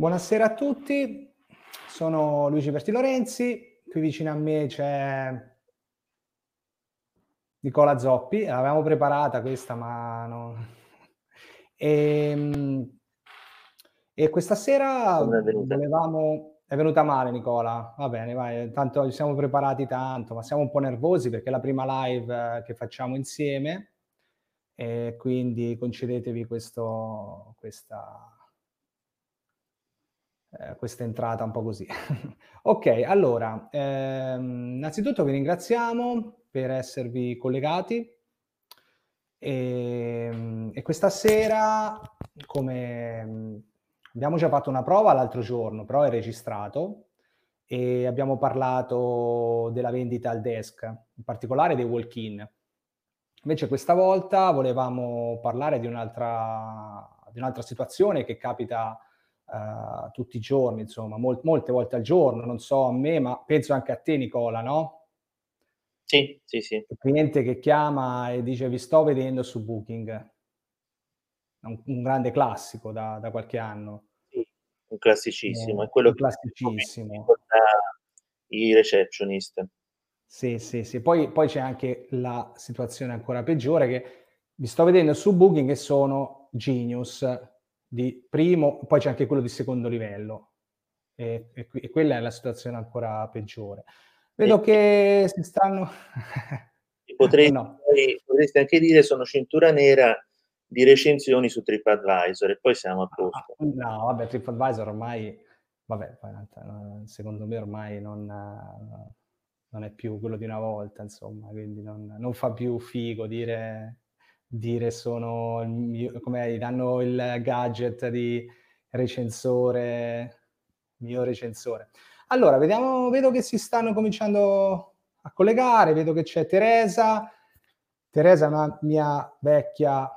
Buonasera a tutti, sono Luigi Berti Lorenzi, qui vicino a me c'è Nicola Zoppi, l'avevamo preparata questa ma non... E, ehm, e questa sera volevamo... È venuta male Nicola, va bene, vai, tanto ci siamo preparati tanto, ma siamo un po' nervosi perché è la prima live che facciamo insieme. E quindi concedetevi questo, questa eh, questa entrata un po' così. ok, allora, ehm, innanzitutto vi ringraziamo per esservi collegati e, ehm, e questa sera, come abbiamo già fatto una prova l'altro giorno, però è registrato e abbiamo parlato della vendita al desk, in particolare dei walk-in. Invece questa volta volevamo parlare di un'altra, di un'altra situazione che capita uh, tutti i giorni, insomma, mol- molte volte al giorno, non so a me, ma penso anche a te Nicola, no? Sì, sì, sì. Il cliente che chiama e dice vi sto vedendo su Booking, un, un grande classico da, da, qualche anno. Sì, un classicissimo, eh, è quello classicissimo. che i receptionist. Sì, sì, sì. Poi, poi, c'è anche la situazione ancora peggiore che vi sto vedendo su Booking e sono Genius, di primo, poi c'è anche quello di secondo livello e, e, e quella è la situazione ancora peggiore. Vedo e, che si stanno... potresti, no. potresti anche dire sono cintura nera di recensioni su TripAdvisor e poi siamo a ah, posto. no, vabbè, TripAdvisor ormai, vabbè, secondo me ormai non, non, è più quello di una volta, insomma, quindi non, non fa più figo dire dire sono il mio, come danno il gadget di recensore, mio recensore. Allora, vediamo, vedo che si stanno cominciando a collegare, vedo che c'è Teresa. Teresa è una mia vecchia,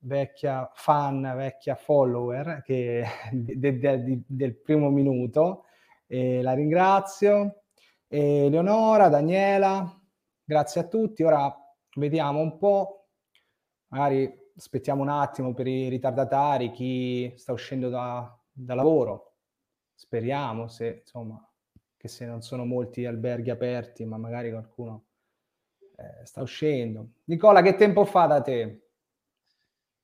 vecchia fan, vecchia follower che, de, de, de, del primo minuto. E la ringrazio. E Leonora, Daniela, grazie a tutti. Ora vediamo un po' magari aspettiamo un attimo per i ritardatari, chi sta uscendo da, da lavoro. Speriamo se, insomma, che se non sono molti alberghi aperti, ma magari qualcuno eh, sta uscendo. Nicola, che tempo fa da te?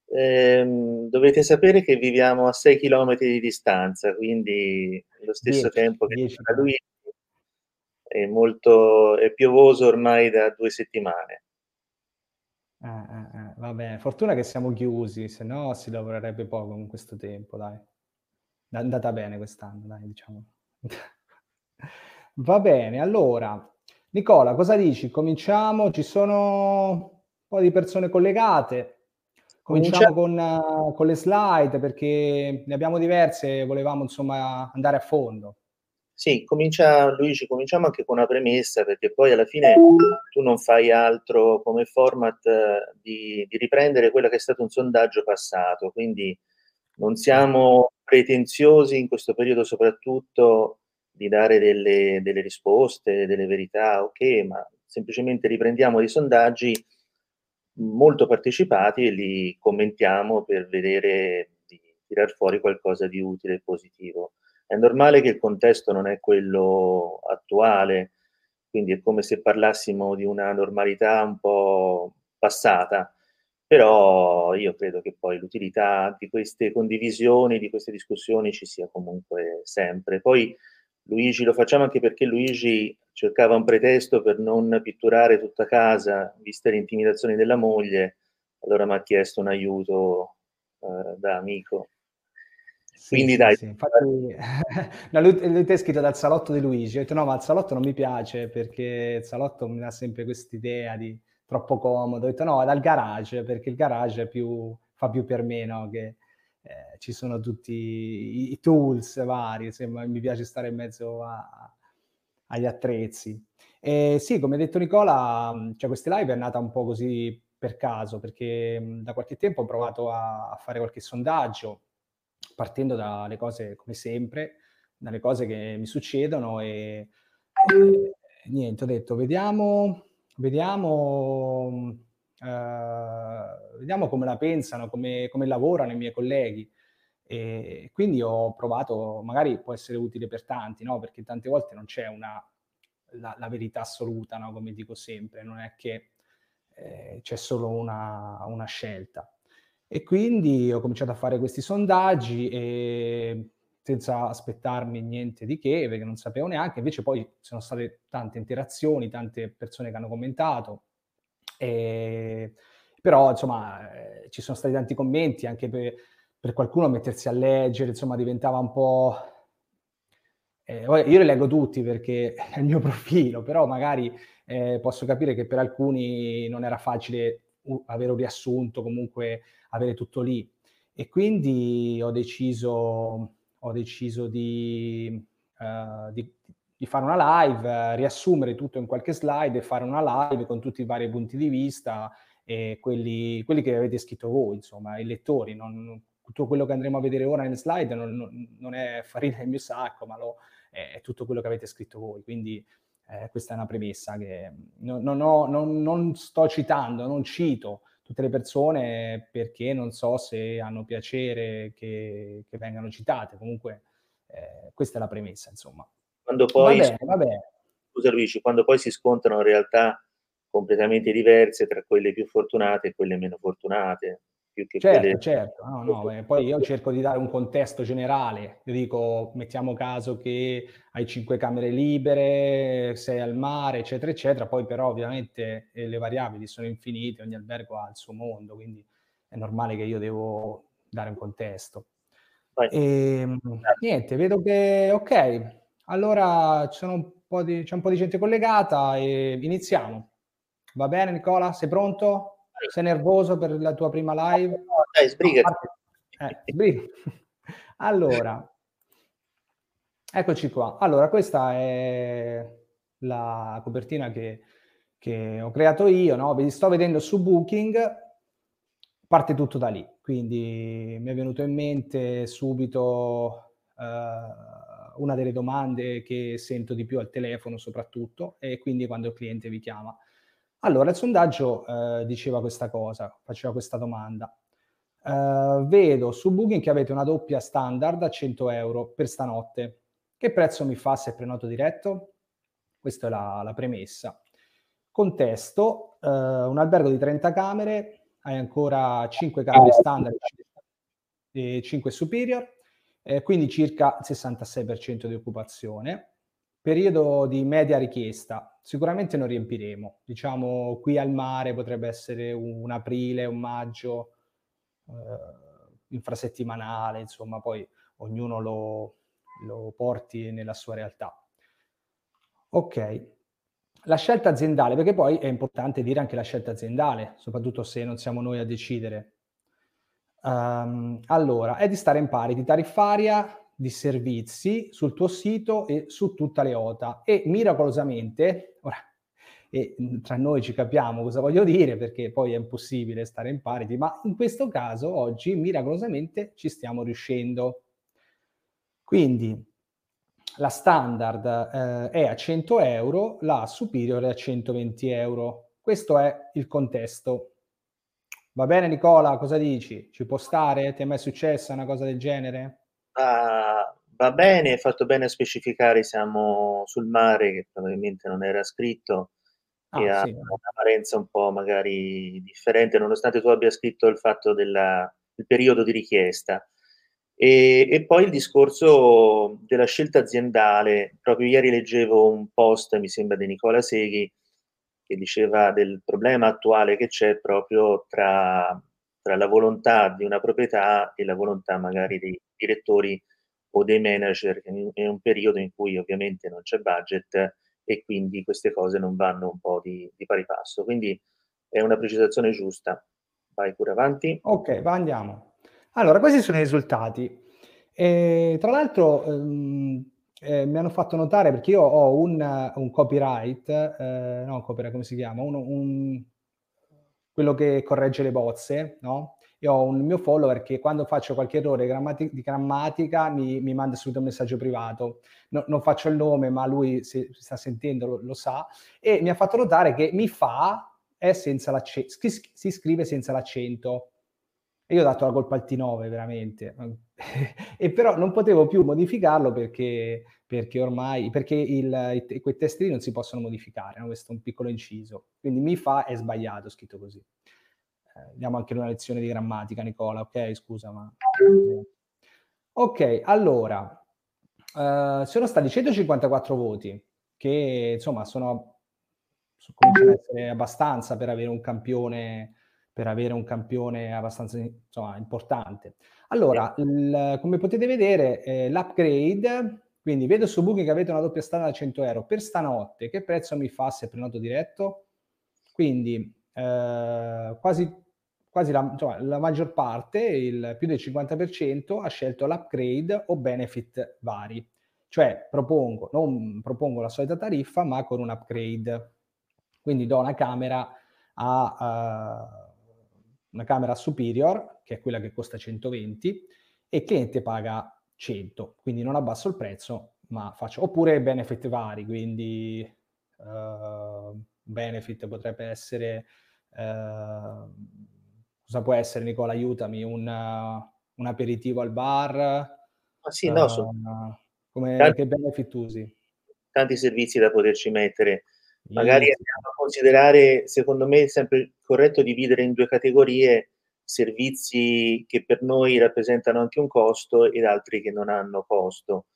Eh, dovete sapere che viviamo a 6 km di distanza, quindi lo stesso 10, tempo che 10. da lui è molto è piovoso ormai da due settimane. Eh, eh, eh, va bene, fortuna che siamo chiusi, se no si lavorerebbe poco in questo tempo, dai. È andata bene quest'anno, dai, diciamo. va bene, allora, Nicola, cosa dici? Cominciamo, ci sono un po' di persone collegate. Cominciamo con, uh, con le slide perché ne abbiamo diverse e volevamo insomma andare a fondo. Sì, comincia, Luigi, cominciamo anche con una premessa, perché poi alla fine tu non fai altro come format eh, di, di, riprendere quello che è stato un sondaggio passato, quindi non siamo pretenziosi in questo periodo soprattutto di dare delle, delle risposte, delle verità, ok, ma semplicemente riprendiamo dei sondaggi molto partecipati e li commentiamo per vedere di tirar fuori qualcosa di utile e positivo. È normale che il contesto non è quello attuale, quindi è come se parlassimo di una normalità un po' passata, però io credo che poi l'utilità di queste condivisioni, di queste discussioni ci sia comunque sempre. Poi Luigi lo facciamo anche perché Luigi cercava un pretesto per non pitturare tutta casa, viste le intimidazioni della moglie, allora mi ha chiesto un aiuto eh, da amico. Quindi sì, dai. Sì, Infatti, no, lui, lui è scritto dal salotto di Luigi. Ho detto no, ma il salotto non mi piace perché il salotto mi dà sempre quest'idea di troppo comodo. Ho detto no, dal garage perché il garage più, fa più per me, no? Che eh, ci sono tutti i, i tools vari, insomma, mi piace stare in mezzo a, agli attrezzi. E sì, come ha detto Nicola, cioè queste live è nata un po' così per caso perché da qualche tempo ho provato a fare qualche sondaggio partendo dalle cose come sempre, dalle cose che mi succedono e, e niente, ho detto vediamo, vediamo, uh, vediamo come la pensano, come, come lavorano i miei colleghi. E quindi ho provato, magari può essere utile per tanti, no? perché tante volte non c'è una, la, la verità assoluta, no? come dico sempre, non è che eh, c'è solo una, una, scelta. E quindi ho cominciato a fare questi sondaggi e senza aspettarmi niente di che, perché non sapevo neanche, invece poi ci sono state tante interazioni, tante persone che hanno commentato, e, però insomma eh, ci sono stati tanti commenti anche per, per, qualcuno mettersi a leggere, insomma diventava un po'... Eh, io li leggo tutti perché è il mio profilo, però magari eh, posso capire che per alcuni non era facile avere un riassunto, comunque avere tutto lì. E quindi ho deciso, ho deciso di, uh, di, di, fare una live, riassumere tutto in qualche slide e fare una live con tutti i vari punti di vista e quelli, quelli che avete scritto voi, insomma, i lettori. Non, tutto quello che andremo a vedere ora nelle slide non, non è farina del mio sacco, ma lo, è, è tutto quello che avete scritto voi. Quindi eh, questa è una premessa che non, non, ho, non, non, sto citando, non cito tutte le persone perché non so se hanno piacere che, che vengano citate. Comunque eh, questa è la premessa, insomma. Quando poi, va bene, va bene. Scusa Luigi, quando poi si scontrano realtà completamente diverse tra quelle più fortunate e quelle meno fortunate, più che certo, quelle... certo, no, no, eh, poi io cerco di dare un contesto generale, io dico, mettiamo caso che hai cinque camere libere, sei al mare, eccetera, eccetera, poi però ovviamente eh, le variabili sono infinite, ogni albergo ha il suo mondo, quindi è normale che io devo dare un contesto. E, ehm, niente, vedo che, ok, allora un di, c'è un po' di gente collegata e iniziamo. Va bene Nicola, sei pronto? Sei nervoso per la tua prima live? No, dai, sbrigati. Eh, sbrigati. allora, eccoci qua. Allora, questa è la copertina che, che ho creato io, no? Vi sto vedendo su Booking, parte tutto da lì. Quindi mi è venuto in mente subito uh, una delle domande che sento di più al telefono soprattutto e quindi quando il cliente vi chiama. Allora, il sondaggio eh, diceva questa cosa, faceva questa domanda. Eh, vedo su Booking che avete una doppia standard a 100 euro per stanotte. Che prezzo mi fa se prenoto diretto? Questa è la, la premessa. Contesto, eh, un albergo di 30 camere, hai ancora 5 camere standard e 5 superior, eh, quindi circa il 66% di occupazione. Periodo di media richiesta, sicuramente non riempiremo. Diciamo qui al mare potrebbe essere un aprile, un maggio, eh, infrasettimanale, insomma, poi ognuno lo, lo porti nella sua realtà. Ok, la scelta aziendale, perché poi è importante dire anche la scelta aziendale, soprattutto se non siamo noi a decidere. Um, allora, è di stare in pari di tariffaria di servizi sul tuo sito e su tutta le OTA e miracolosamente, ora, e tra noi ci capiamo cosa voglio dire perché poi è impossibile stare in parity, ma in questo caso oggi miracolosamente ci stiamo riuscendo. Quindi la standard eh, è a 100 euro, la superior è a 120 euro. Questo è il contesto. Va bene Nicola, cosa dici? Ci può stare? Ti è mai successa una cosa del genere? Va, va bene, hai fatto bene a specificare siamo sul mare, che probabilmente non era scritto, ah, e ha sì. una valenza un po' magari differente, nonostante tu abbia scritto il fatto del periodo di richiesta. E, e, poi il discorso della scelta aziendale. Proprio ieri leggevo un post, mi sembra, di Nicola Seghi, che diceva del problema attuale che c'è proprio tra tra la volontà di una proprietà e la volontà magari dei direttori o dei manager in un periodo in cui ovviamente non c'è budget e quindi queste cose non vanno un po' di, di pari passo. Quindi è una precisazione giusta. Vai pure avanti. Ok, va andiamo. Allora, questi sono i risultati. E, tra l'altro ehm, eh, mi hanno fatto notare, perché io ho un, un copyright, eh, no, copyright come si chiama? Un, un, quello che corregge le bozze, no? Io ho un mio follower che quando faccio qualche errore grammati- di grammatica mi, mi, manda subito un messaggio privato. No, non faccio il nome, ma lui se sta sentendo lo, lo, sa. E mi ha fatto notare che mi fa è senza l'accento, si scrive senza l'accento. Io ho dato la colpa al T9 veramente, e però non potevo più modificarlo perché, perché ormai, perché il, i, quei test lì non si possono modificare, no? questo è un piccolo inciso, quindi mi fa è sbagliato, scritto così. Eh, diamo anche una lezione di grammatica, Nicola, ok? Scusa, ma... Ok, allora, uh, sono stati 154 voti, che insomma sono, cominciano ad essere abbastanza per avere un campione per avere un campione abbastanza insomma, importante. Allora, il, come potete vedere, eh, l'upgrade, quindi vedo su Booking che avete una doppia strada da 100 euro per stanotte, che prezzo mi fa se prenoto diretto? Quindi eh, quasi, quasi la, insomma, la, maggior parte, il più del 50%, ha scelto l'upgrade o benefit vari. Cioè propongo, non propongo la solita tariffa, ma con un upgrade. Quindi do una camera a... Uh, una camera superior, che è quella che costa 120, e il cliente paga 100, quindi non abbasso il prezzo, ma faccio... Oppure benefit vari, quindi uh, benefit potrebbe essere... Uh, cosa può essere, Nicola? Aiutami, un, uh, un aperitivo al bar? Ah, sì, no, so. come, tanti, che benefit usi? Tanti servizi da poterci mettere. Magari andiamo a considerare, secondo me è sempre corretto dividere in due categorie servizi che per noi rappresentano anche un costo ed altri che non hanno costo.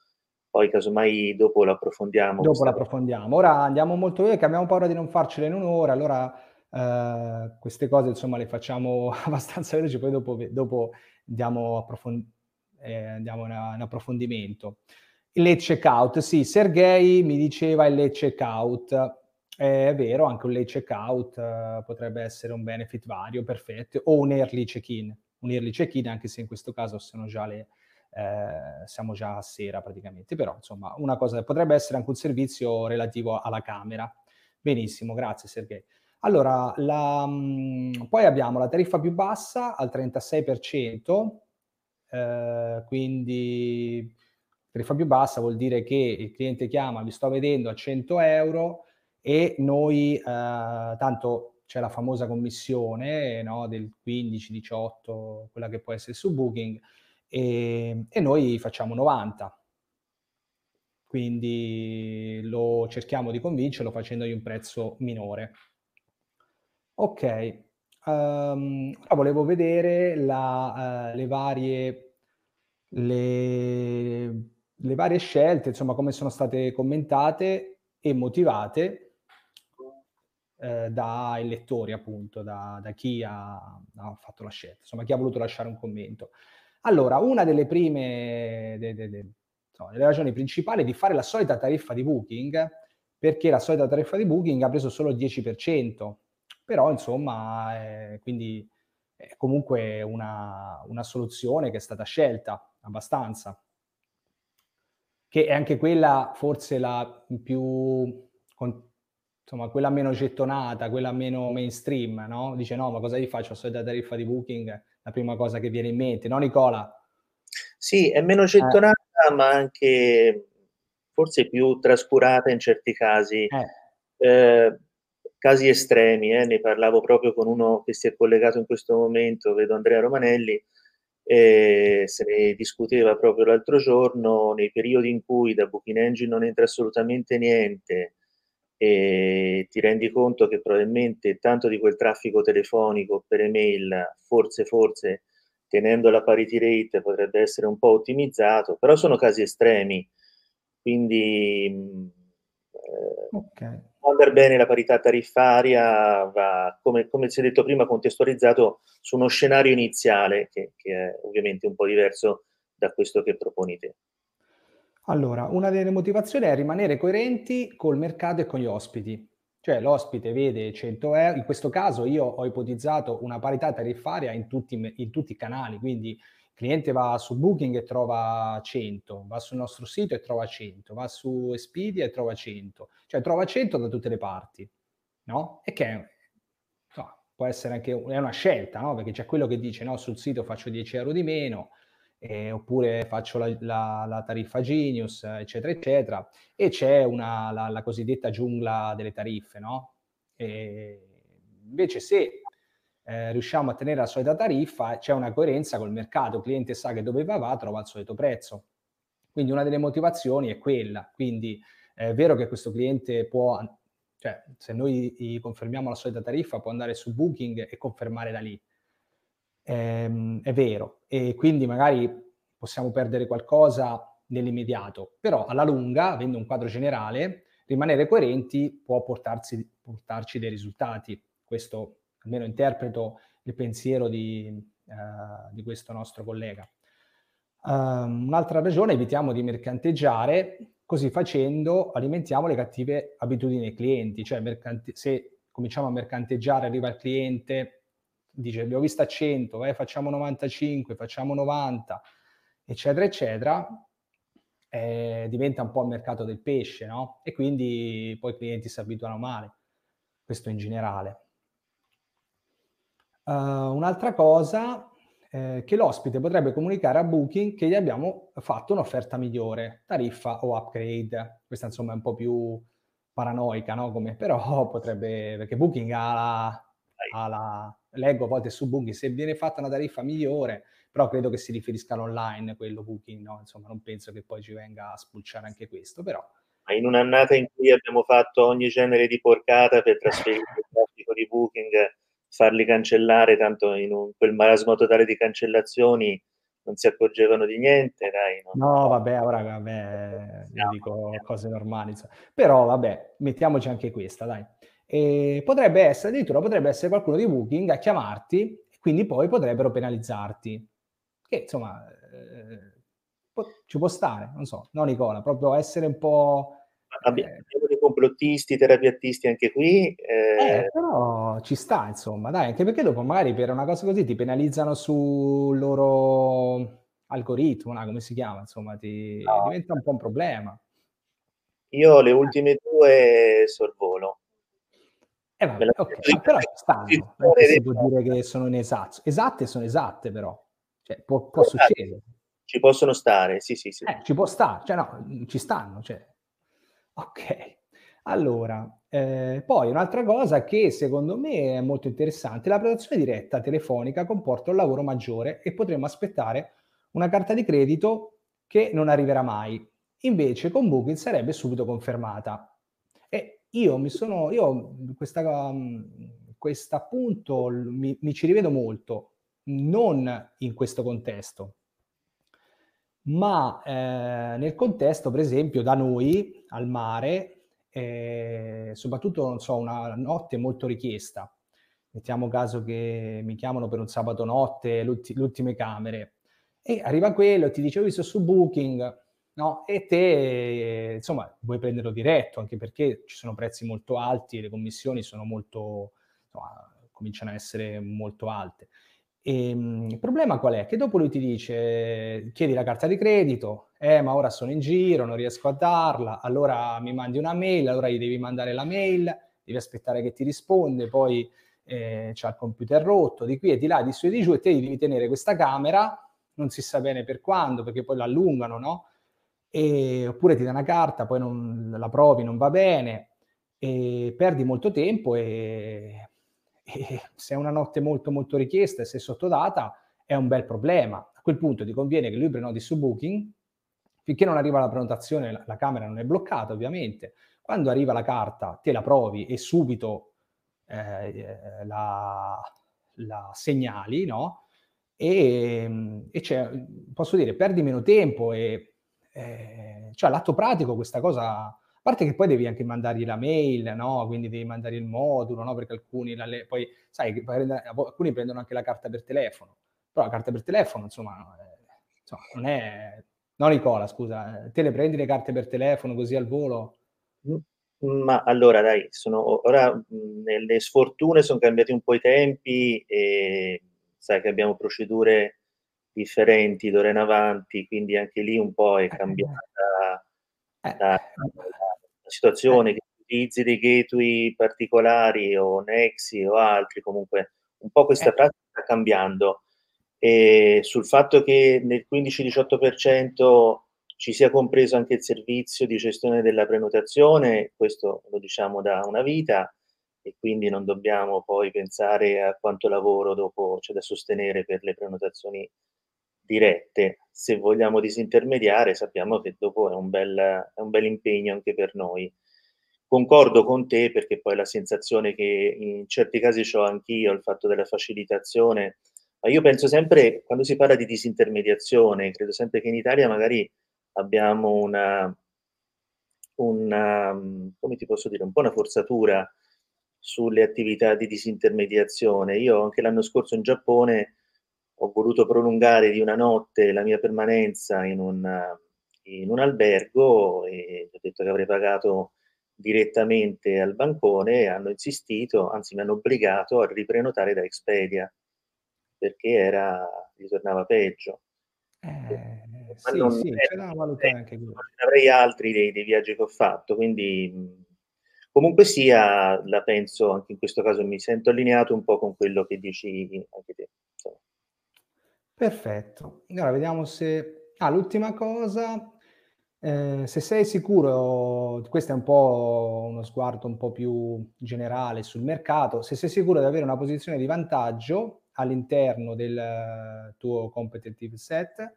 Poi casomai dopo lo approfondiamo. Dopo lo approfondiamo. Ora andiamo molto veloce, abbiamo paura di non farcele in un'ora, allora eh, queste cose insomma le facciamo abbastanza veloci, poi dopo, dopo andiamo, approfond- eh, andiamo in, in approfondimento. Late checkout, sì, Sergei mi diceva late checkout. È vero, anche un late checkout uh, potrebbe essere un benefit vario, perfetto, o un early check-in. Un early check-in, anche se in questo caso sono già le, eh, siamo già a sera praticamente, però insomma una cosa potrebbe essere anche un servizio relativo alla camera. Benissimo, grazie Sergei. Allora, la, mh, mm, poi abbiamo la tariffa più bassa al 36%, eh, quindi tariffa più bassa vuol dire che il cliente chiama, vi sto vedendo a 100 euro, e noi, eh, tanto c'è la famosa commissione no, del 15-18, quella che può essere su Booking, e, e noi facciamo 90. Quindi lo cerchiamo di convincerlo facendogli un prezzo minore. Ok, um, ora volevo vedere la, uh, le, varie, le, le varie scelte, insomma come sono state commentate e motivate eh, dai lettori, appunto, da, da chi ha, ha, fatto la scelta, insomma, chi ha voluto lasciare un commento. Allora, una delle prime, de, de, de, insomma, delle ragioni principali è di fare la solita tariffa di Booking, perché la solita tariffa di Booking ha preso solo il 10%, però, insomma, è, quindi è comunque una, una soluzione che è stata scelta abbastanza che è anche quella forse la più insomma, quella meno gettonata, quella meno mainstream, no? Dice no, ma cosa gli faccio? So da tariffa di booking, la prima cosa che viene in mente, no Nicola? Sì, è meno gettonata, eh. ma anche forse più trascurata in certi casi. Eh. Eh, casi estremi, eh, ne parlavo proprio con uno che si è collegato in questo momento, vedo Andrea Romanelli, e se ne discuteva proprio l'altro giorno, nei periodi in cui da Booking Engine non entra assolutamente niente, e ti rendi conto che probabilmente tanto di quel traffico telefonico per email, forse, forse, tenendo la parity rate potrebbe essere un po' ottimizzato, però sono casi estremi, quindi eh, okay. andare bene la parità tariffaria va, come, come si è detto prima, contestualizzato su uno scenario iniziale che, che è ovviamente un po' diverso da questo che proponi te. Allora, una delle motivazioni è rimanere coerenti col mercato e con gli ospiti. Cioè l'ospite vede 100 euro, in questo caso io ho ipotizzato una parità tariffaria in tutti, in tutti i canali, quindi il cliente va su Booking e trova 100, va sul nostro sito e trova 100, va su Expedia e trova 100, cioè trova 100 da tutte le parti, no? E che no, può essere anche una scelta, no? Perché c'è quello che dice no, sul sito faccio 10 euro di meno, eh, oppure faccio la, la, la, tariffa Genius, eccetera, eccetera, e c'è una, la, la cosiddetta giungla delle tariffe, no? E invece se eh, riusciamo a tenere la solita tariffa, c'è una coerenza col mercato, il cliente sa che dove va, va, trova il solito prezzo. Quindi una delle motivazioni è quella. Quindi è vero che questo cliente può, cioè se noi gli confermiamo la solita tariffa, può andare su Booking e confermare da lì. Ehm, è vero. E quindi magari possiamo perdere qualcosa nell'immediato, però alla lunga, avendo un quadro generale, rimanere coerenti può portarsi, portarci dei risultati. Questo almeno interpreto il pensiero di, uh, di questo nostro collega. Um, un'altra ragione, evitiamo di mercanteggiare, così facendo alimentiamo le cattive abitudini dei clienti, cioè mercante- se cominciamo a mercanteggiare, arriva il cliente, dice abbiamo visto a 100, eh, facciamo 95, facciamo 90, eccetera, eccetera, eh, diventa un po' il mercato del pesce, no? E quindi poi i clienti si abituano male, questo in generale. Uh, un'altra cosa eh, che l'ospite potrebbe comunicare a Booking che gli abbiamo fatto un'offerta migliore, tariffa o upgrade. Questa insomma è un po' più paranoica, no? Come, però potrebbe, perché Booking ha la, ha la, leggo a volte su Booking, se viene fatta una tariffa migliore, però credo che si riferisca all'online quello Booking, no? Insomma, non penso che poi ci venga a spulciare anche questo, però... In un'annata in cui abbiamo fatto ogni genere di porcata per trasferire il traffico di Booking farli cancellare, tanto in un, quel marasmo totale di cancellazioni non si accorgevano di niente, dai. No, no vabbè, ora vabbè, io dico cose normali. Insomma. Però vabbè, mettiamoci anche questa, dai. E potrebbe essere, addirittura potrebbe essere qualcuno di Booking a chiamarti, e quindi poi potrebbero penalizzarti. Che insomma, eh, ci può stare, non so, no Nicola, proprio essere un po' Abbiamo dei complottisti, terapiattisti anche qui. Eh... Eh, però ci sta, insomma, dai, anche perché dopo magari per una cosa così ti penalizzano sul loro algoritmo, no? come si chiama, insomma, ti no. diventa un po' un problema. Io le ultime due sorvolo. Eh, vabbè, okay. Ma però ci stanno, non si può dire che sono inesatte. Esatte sono esatte, però. Cioè, può, può succedere. Ci possono stare, sì, sì, sì. Eh, ci può stare, cioè no, ci stanno, cioè, Ok, allora, eh, poi un'altra cosa che secondo me è molto interessante, la prenotazione diretta telefonica comporta un lavoro maggiore e potremmo aspettare una carta di credito che non arriverà mai. Invece con Booking sarebbe subito confermata. Io mi sono, io questa, questo appunto mi, mi ci rivedo molto, non in questo contesto, ma eh, nel contesto, per esempio, da noi al mare, eh, soprattutto, non so, una notte molto richiesta. Mettiamo caso che mi chiamano per un sabato notte, le ultime camere, e arriva quello e ti dice, ho visto su Booking, no? E te, insomma, vuoi prenderlo diretto, anche perché ci sono prezzi molto alti e le commissioni sono molto, insomma, cominciano a essere molto alte. E, ehm, il problema qual è? Che dopo lui ti dice, chiedi la carta di credito, eh ma ora sono in giro, non riesco a darla, allora mi mandi una mail, allora gli devi mandare la mail, devi aspettare che ti risponde, poi eh, c'ha il computer rotto, di qui e di là, di su e di giù, e te devi tenere questa camera, non si sa bene per quando, perché poi la allungano, no? E, oppure ti dà una carta, poi non, la provi, non va bene, e perdi molto tempo e e se è una notte molto molto richiesta e se è sottodata è un bel problema. A quel punto ti conviene che lui prenoti su Booking, finché non arriva la prenotazione la, la camera non è bloccata ovviamente, quando arriva la carta te la provi e subito eh, la, la, segnali, no? E, e posso dire, perdi meno tempo e eh, cioè l'atto pratico questa cosa a parte che poi devi anche mandargli la mail, no? Quindi devi mandare il modulo, no? Perché alcuni, la, poi, sai, alcuni prendono anche la carta per telefono. Però la carta per telefono, insomma, eh, insomma non è... No, Nicola, scusa, eh, te le prendi le carte per telefono così al volo? Mm, ma allora, dai, sono, ora nelle sfortune sono cambiati un po' i tempi e sai che abbiamo procedure differenti d'ora in avanti, quindi anche lì un po' è eh, cambiata eh. la, situazione, che utilizzi dei gateway particolari o Nexi o altri, comunque un po' questa eh. pratica sta cambiando. E sul fatto che nel 15-18% ci sia compreso anche il servizio di gestione della prenotazione, questo lo diciamo da una vita, e quindi non dobbiamo poi pensare a quanto lavoro dopo c'è da sostenere per le prenotazioni dirette. Se vogliamo disintermediare sappiamo che dopo è un bel, è un bel impegno anche per noi. Concordo con te perché poi la sensazione che in certi casi ho anch'io, il fatto della facilitazione, ma io penso sempre, quando si parla di disintermediazione, credo sempre che in Italia magari abbiamo una, una come ti posso dire, un po' una forzatura sulle attività di disintermediazione. Io anche l'anno scorso in Giappone ho voluto prolungare di una notte la mia permanenza in un, in un albergo e ho detto che avrei pagato direttamente al bancone hanno insistito, anzi mi hanno obbligato a riprenotare da Expedia perché era, gli tornava peggio. Eh, sì, non, sì, anche quello. avrei altri dei, dei, viaggi che ho fatto, quindi comunque sia, la penso anche in questo caso mi sento allineato un po' con quello che dici anche te. Perfetto. Allora vediamo se... Ah, l'ultima cosa, eh, se sei sicuro, questo è un po' uno sguardo un po' più generale sul mercato, se sei sicuro di avere una posizione di vantaggio all'interno del tuo competitive set,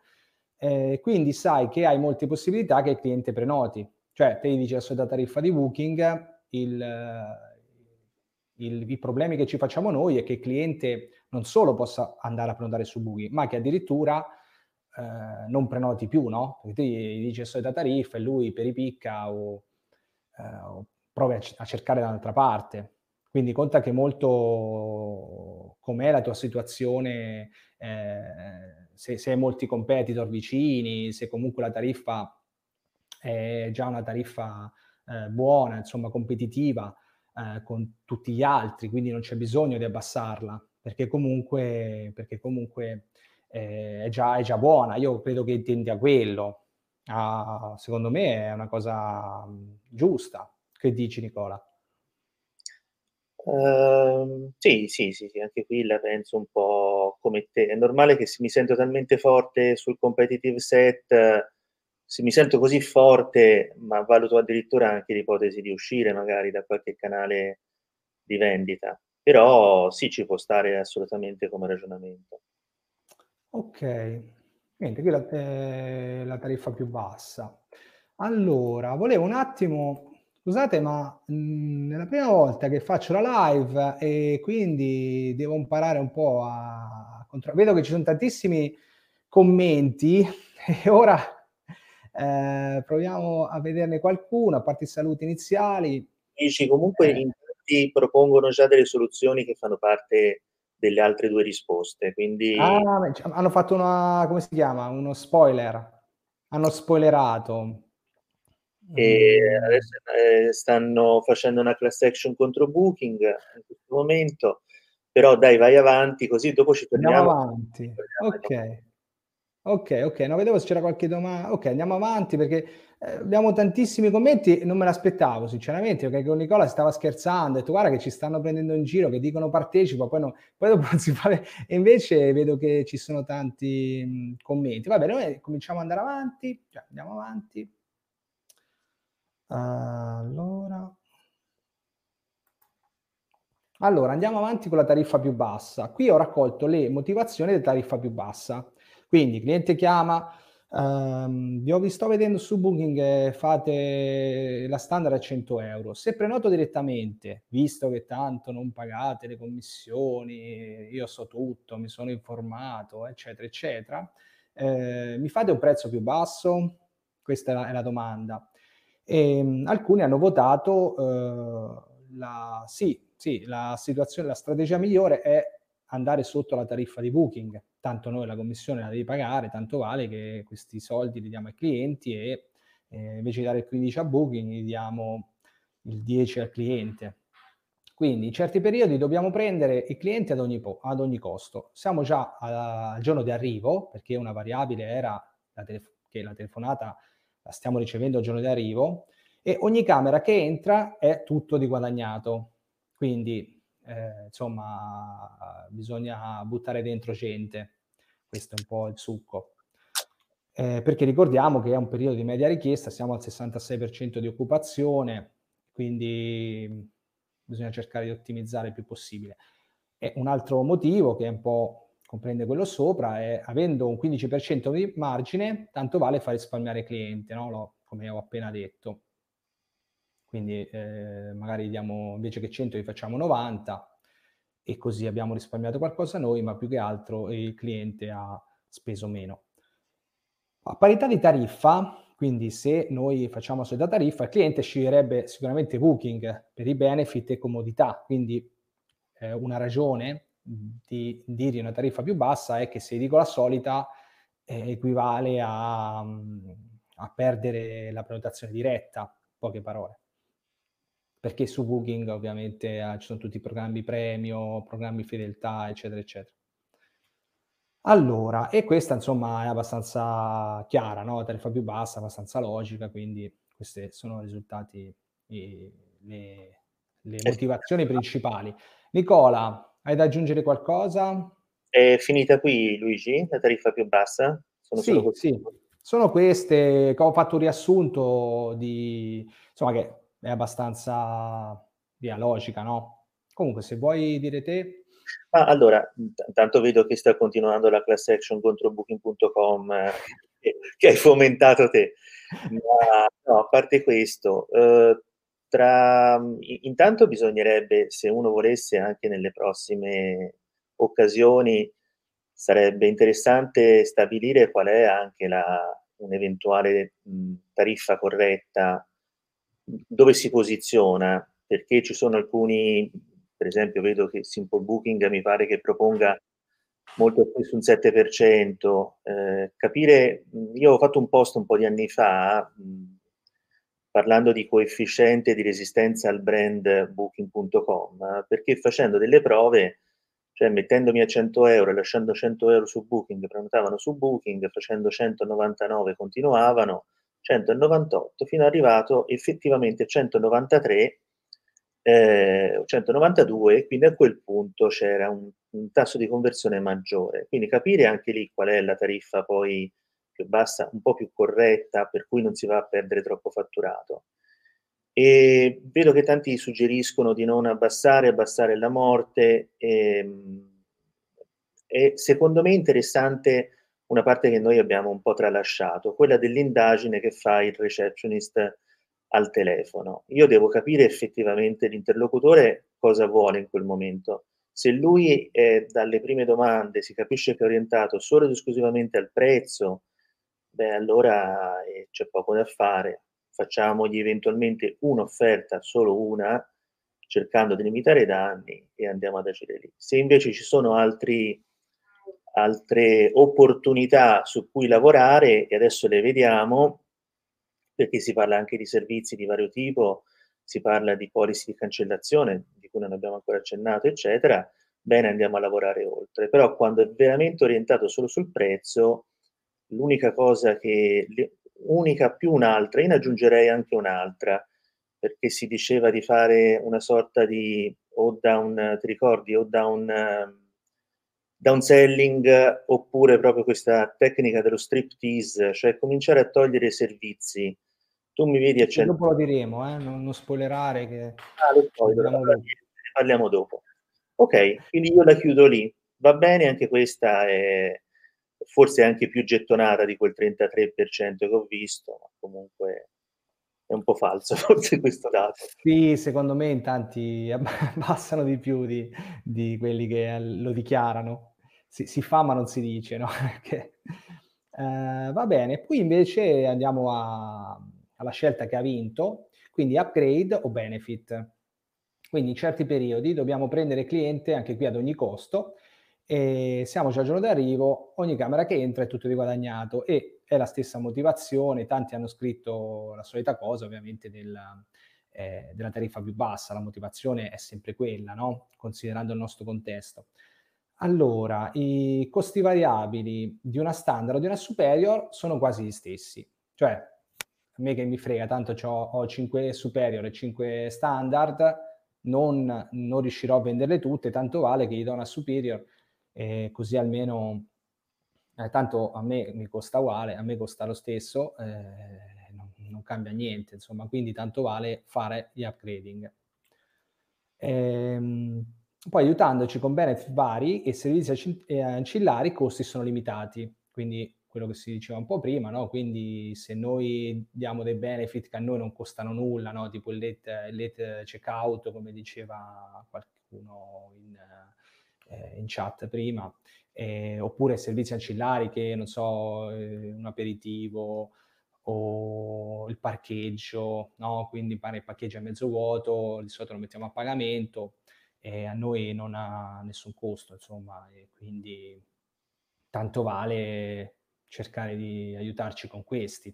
eh, quindi sai che hai molte possibilità che il cliente prenoti. Cioè, te gli dici la solita tariffa di booking, il, il, i problemi che ci facciamo noi è che il cliente non solo possa andare a prenotare su booking, ma che addirittura eh, non prenoti più, no? Perché dici la solita tariffa e lui peripicca o, eh, o provi a, a cercare da un'altra parte. Quindi conta che molto com'è la tua situazione, eh, se, se hai molti competitor vicini, se comunque la tariffa è già una tariffa eh, buona, insomma competitiva eh, con tutti gli altri, quindi non c'è bisogno di abbassarla, perché comunque, perché comunque eh, è, già, è, già, buona. Io credo che intendi a quello. Ah, secondo me è una cosa giusta. Che dici Nicola? Uh, sì, sì, sì, sì, anche qui la penso un po' come te. È normale che se mi sento talmente forte sul competitive set, se mi sento così forte, ma valuto addirittura anche l'ipotesi di uscire magari da qualche canale di vendita. Però sì, ci può stare assolutamente come ragionamento. Ok, niente, qui la, eh, la tariffa più bassa. Allora, volevo un attimo Scusate, ma mh, mhmm, è la prima volta che faccio la live e quindi devo imparare un po' a controllare. Vedo che ci sono tantissimi commenti e ora eh, proviamo a vederne qualcuno, a parte i saluti iniziali. Dici, comunque eh. in tanti propongono già delle soluzioni che fanno parte delle altre due risposte, quindi... Ah, hanno fatto una, come si chiama? Uno spoiler. Hanno spoilerato e mm. adesso eh, stanno facendo una class action contro Booking in questo momento, però dai vai avanti così dopo ci torniamo. Andiamo avanti, ok. Ok, ok, non vedevo se c'era qualche domanda. Ok, andiamo avanti perché eh, abbiamo tantissimi commenti non me l'aspettavo sinceramente perché con Nicola stava scherzando, ha detto guarda che ci stanno prendendo in giro, che dicono partecipa, poi, no, poi dopo non si fa... E invece vedo che ci sono tanti mh, commenti. Va bene, noi cominciamo ad andare avanti, cioè, andiamo avanti. Allora. Allora, andiamo avanti con la tariffa più bassa. Qui ho raccolto le motivazioni della tariffa più bassa. Quindi, cliente chiama, um, vi sto vedendo su Booking, fate la standard a 100 euro. Se prenoto direttamente, visto che tanto non pagate le commissioni, io so tutto, mi sono informato, eccetera, eccetera, eh, mi fate un prezzo più basso? Questa è la, è la domanda. E, ehm, alcuni hanno votato eh, la, sì, sì, la situazione, la strategia migliore è andare sotto la tariffa di booking. Tanto noi la commissione la devi pagare, tanto vale che questi soldi li diamo ai clienti e eh, invece di dare il 15 a booking gli diamo il 10 al cliente. Quindi in certi periodi dobbiamo prendere i clienti ad ogni, po- ad ogni costo. Siamo già al giorno di arrivo, perché una variabile era la telef- che la telefonata la stiamo ricevendo il giorno di arrivo e ogni camera che entra è tutto di guadagnato. Quindi, eh, insomma, bisogna buttare dentro gente. Questo è un po' il succo. Eh, perché ricordiamo che è un periodo di media richiesta, siamo al 66% di occupazione, quindi bisogna cercare di ottimizzare il più possibile. E un altro motivo che è un po' comprende quello sopra è avendo un 15% di margine, tanto vale far risparmiare il cliente, no? Lo, come ho appena detto. Quindi eh, magari diamo invece che 100 li facciamo 90 e così abbiamo risparmiato qualcosa noi, ma più che altro il cliente ha speso meno. A parità di tariffa, quindi se noi facciamo la solita tariffa, il cliente sceglierebbe sicuramente Booking per i benefit e comodità, quindi eh, una ragione di dire una tariffa più bassa è che se dico la solita eh, equivale a, a perdere la prenotazione diretta, poche parole perché su Booking ovviamente eh, ci sono tutti i programmi premio, programmi fedeltà, eccetera, eccetera. Allora, e questa insomma è abbastanza chiara, no? tariffa più bassa, abbastanza logica, quindi questi sono i risultati, i, le, le motivazioni principali. Nicola, hai da aggiungere qualcosa? È finita qui, Luigi, la tariffa più bassa? Sono sì, sì, sono queste, ho fatto un riassunto di, insomma, che è abbastanza via logica, no? Comunque, se vuoi dire te... Ma allora, intanto vedo che sta continuando la class action contro booking.com eh, che hai fomentato te. Ma no, a parte questo, eh, tra, intanto bisognerebbe, se uno volesse anche nelle prossime occasioni, sarebbe interessante stabilire qual è anche la, un'eventuale mh, tariffa corretta, dove si posiziona, perché ci sono alcuni per esempio vedo che Simple Booking mi pare che proponga molto più su un 7%. Eh, capire, io ho fatto un post un po' di anni fa mh, parlando di coefficiente di resistenza al brand booking.com, perché facendo delle prove, cioè mettendomi a 100 euro e lasciando 100 euro su Booking, prenotavano su Booking, facendo 199 continuavano, 198, fino ad arrivato effettivamente a 193 eh, 192, quindi a quel punto c'era un, un, tasso di conversione maggiore. Quindi capire anche lì qual è la tariffa poi più bassa, un po' più corretta, per cui non si va a perdere troppo fatturato. E vedo che tanti suggeriscono di non abbassare, abbassare la morte. E, ehm, e secondo me è interessante una parte che noi abbiamo un po' tralasciato, quella dell'indagine che fa il receptionist al telefono. Io devo capire effettivamente l'interlocutore cosa vuole in quel momento. Se lui è, dalle prime domande si capisce che è orientato solo ed esclusivamente al prezzo, beh, allora eh, c'è poco da fare. Facciamogli eventualmente un'offerta, solo una, cercando di limitare i danni e andiamo ad agire lì. Se invece ci sono altri, altre opportunità su cui lavorare, e adesso le vediamo, perché si parla anche di servizi di vario tipo, si parla di policy di cancellazione, di cui non abbiamo ancora accennato, eccetera, bene andiamo a lavorare oltre. Però quando è veramente orientato solo sul prezzo, l'unica cosa che, unica più un'altra, io ne aggiungerei anche un'altra, perché si diceva di fare una sorta di o down, ti ricordi, o down, downselling, oppure proprio questa tecnica dello striptease, cioè cominciare a togliere servizi tu mi vedi accendere. Dopo lo diremo, eh? non, non spoilerare che... Ah, lo so, ne parliamo dopo. Ok, quindi io la chiudo lì. Va bene, anche questa è forse anche più gettonata di quel 33% che ho visto, ma comunque è un po' falso forse questo dato. Sì, secondo me in tanti abbassano di più di, di quelli che lo dichiarano. Si, si, fa ma non si dice, no? Perché, eh, va bene, poi invece andiamo a, alla scelta che ha vinto, quindi upgrade o benefit. Quindi in certi periodi dobbiamo prendere cliente anche qui ad ogni costo e siamo già al giorno d'arrivo, ogni camera che entra è tutto riguadagnato e è la stessa motivazione, tanti hanno scritto la solita cosa ovviamente della, eh, della tariffa più bassa, la motivazione è sempre quella, no? considerando il nostro contesto. Allora, i costi variabili di una standard o di una superior sono quasi gli stessi, cioè a me che mi frega, tanto ho 5 superior e 5 standard, non, non, riuscirò a venderle tutte, tanto vale che gli do una superior, eh, così almeno, eh, tanto a me mi costa uguale, a me costa lo stesso, eh, non, non, cambia niente, insomma, quindi tanto vale fare gli upgrading. Ehm, poi aiutandoci con benefit vari e servizi ancillari, i costi sono limitati. Quindi quello che si diceva un po' prima, no? Quindi se noi diamo dei benefit che a noi non costano nulla, no? Tipo il late, late checkout, come diceva qualcuno in, eh, in chat prima, eh, oppure servizi ancillari che, non so, eh, un aperitivo o il parcheggio, no? Quindi pare il parcheggio è mezzo vuoto, di solito lo mettiamo a pagamento e a noi non ha nessun costo, insomma, e quindi tanto vale cercare di aiutarci con questi.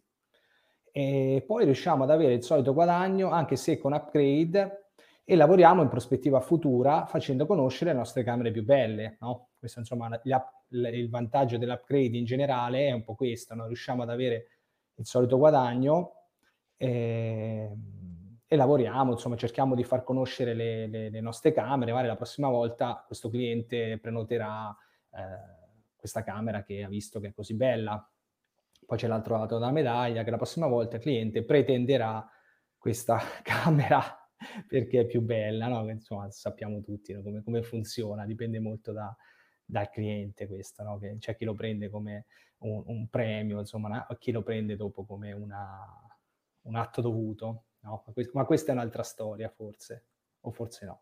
E poi riusciamo ad avere il solito guadagno, anche se con upgrade, e lavoriamo in prospettiva futura facendo conoscere le nostre camere più belle. No? Questo, insomma, il vantaggio dell'upgrade in generale è un po' questo, no? riusciamo ad avere il solito guadagno e, e lavoriamo, insomma, cerchiamo di far conoscere le, le, le nostre camere, magari la prossima volta questo cliente prenoterà eh, questa camera che ha visto che è così bella. Poi c'è l'altro lato della medaglia, che la prossima volta il cliente pretenderà questa camera perché è più bella, no? Insomma, sappiamo tutti no? come, come, funziona, dipende molto da, dal cliente questo, no? C'è chi lo prende come un, un premio, insomma, chi lo prende dopo come una, un atto dovuto, no? Ma questa è un'altra storia forse, o forse no.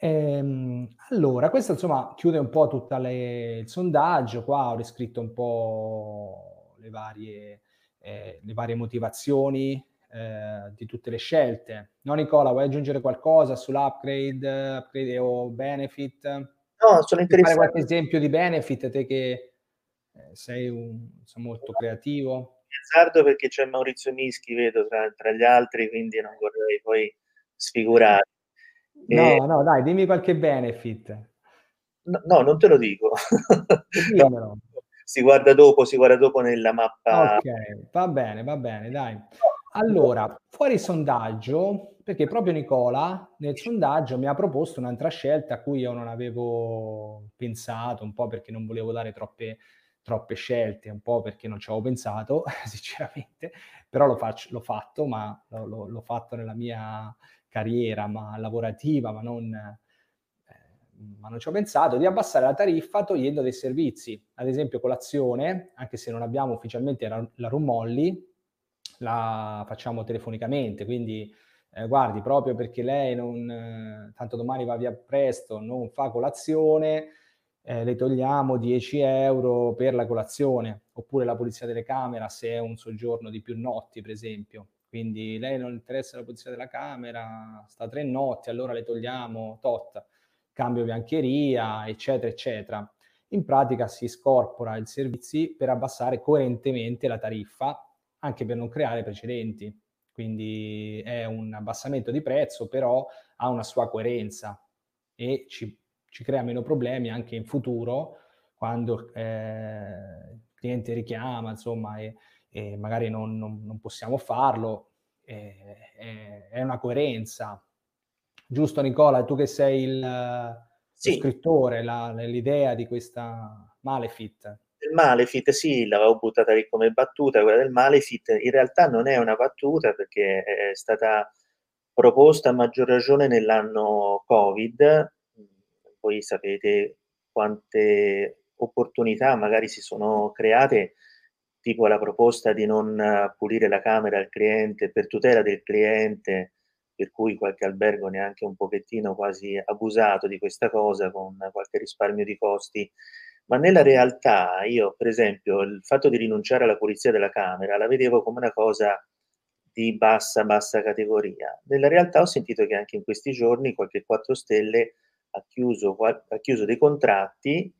Ehm, allora, questo insomma chiude un po' tutto il sondaggio, qua ho riscritto un po' le varie, eh, le varie motivazioni eh, di tutte le scelte. No Nicola, vuoi aggiungere qualcosa sull'upgrade upgrade o benefit? No, sono interessato. Fare qualche esempio di benefit, te che eh, sei un, molto creativo. Azzardo perché c'è Maurizio Mischi, vedo, tra, tra gli altri, quindi non vorrei poi sfigurare. No, e... no, dai, dimmi qualche benefit. No, no non te lo dico. no, si guarda dopo, si guarda dopo nella mappa. Ok, va bene, va bene, dai. Allora, fuori sondaggio, perché proprio Nicola nel sondaggio mi ha proposto un'altra scelta a cui io non avevo pensato, un po' perché non volevo dare troppe, troppe scelte, un po' perché non ci avevo pensato, sinceramente, però lo faccio, l'ho fatto, ma l'ho, l'ho fatto nella mia carriera ma lavorativa, ma non, eh, ma non ci ho pensato, di abbassare la tariffa togliendo dei servizi. Ad esempio colazione, anche se non abbiamo ufficialmente la, la room only, la facciamo telefonicamente, quindi eh, guardi, proprio perché lei non, eh, tanto domani va via presto, non fa colazione, eh, le togliamo 10 euro per la colazione, oppure la pulizia delle camere se è un soggiorno di più notti, per esempio. Quindi lei non interessa la pulizia della camera, sta tre notti, allora le togliamo tot, cambio biancheria, eccetera, eccetera. In pratica si scorpora i servizi per abbassare coerentemente la tariffa, anche per non creare precedenti. Quindi è un abbassamento di prezzo, però ha una sua coerenza e ci, ci crea meno problemi anche in futuro quando eh, il cliente richiama, insomma, e, e magari non, non, non, possiamo farlo, è, è, è, una coerenza. Giusto Nicola, tu che sei il, sì. scrittore, la, l'idea di questa Malefit. Il Malefit, sì, l'avevo buttata lì come battuta, quella del Malefit, in realtà non è una battuta perché è stata proposta a maggior ragione nell'anno Covid, voi sapete quante opportunità magari si sono create tipo la proposta di non eh, pulire la camera al cliente per tutela del cliente, per cui qualche albergo neanche un pochettino quasi abusato di questa cosa con qualche risparmio di costi. Ma nella realtà io, per esempio, il fatto di rinunciare alla pulizia della camera la vedevo come una cosa di bassa, bassa categoria. Nella realtà ho sentito che anche in questi giorni qualche 4 stelle ha chiuso, ha chiuso dei contratti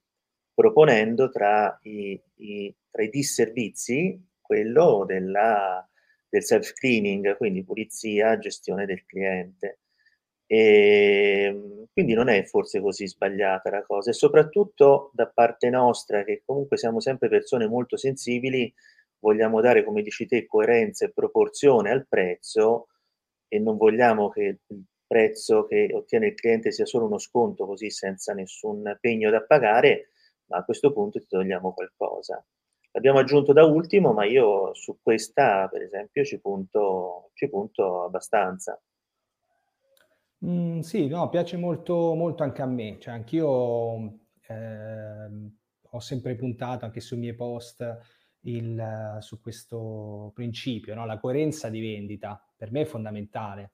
proponendo tra i, i, tra i disservizi quello della, del self-cleaning, quindi pulizia, gestione del cliente. E ehm, quindi non è forse così sbagliata la cosa e soprattutto da parte nostra, che comunque siamo sempre persone molto sensibili, vogliamo dare, come dici te, coerenza e proporzione al prezzo e non vogliamo che il prezzo che ottiene il cliente sia solo uno sconto così senza nessun pegno da pagare, ma a questo punto ti togliamo qualcosa. L'abbiamo aggiunto da ultimo, ma io su questa, per esempio, ci punto, ci punto abbastanza. Mm, sì, no, piace molto, molto anche a me. Cioè, anch'io eh, ho sempre puntato anche sui miei post il, su questo principio, no? La coerenza di vendita per me è fondamentale.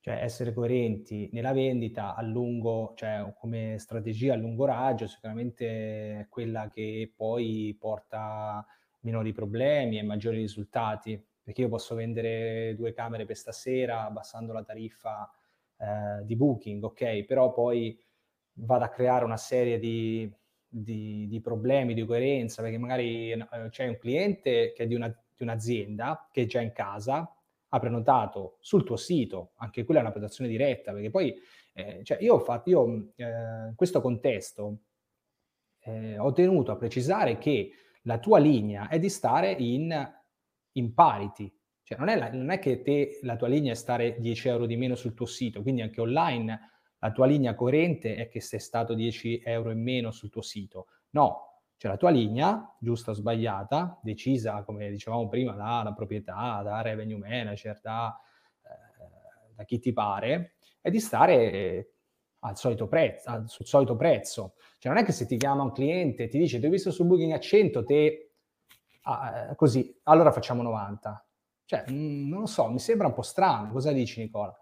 Cioè, essere coerenti nella vendita a lungo, cioè come strategia a lungo raggio, sicuramente è quella che poi porta minori problemi e maggiori risultati. Perché io posso vendere due camere per stasera abbassando la tariffa eh, di booking, ok? Però poi vado a creare una serie di, di, di problemi di coerenza, perché magari eh, c'è un cliente che è di, una, di un'azienda che è già in casa, ha prenotato sul tuo sito, anche quella è una prenotazione diretta, perché poi eh, cioè io ho fatto, io eh, in questo contesto eh, ho tenuto a precisare che la tua linea è di stare in, in parity, cioè non è, la, non è, che te, la tua linea è stare 10 euro di meno sul tuo sito, quindi anche online la tua linea coerente è che sei stato 10 euro in meno sul tuo sito. No, cioè la tua linea, giusta o sbagliata, decisa, come dicevamo prima, dalla proprietà, da revenue manager, da, eh, da chi ti pare, è di stare al solito prezzo, al, sul solito prezzo. Cioè non è che se ti chiama un cliente e ti dice ti ho visto su Booking a 100, te ah, eh, così, allora facciamo 90 cioè, mh, non lo so, mi sembra un po' strano. Cosa dici, Nicola?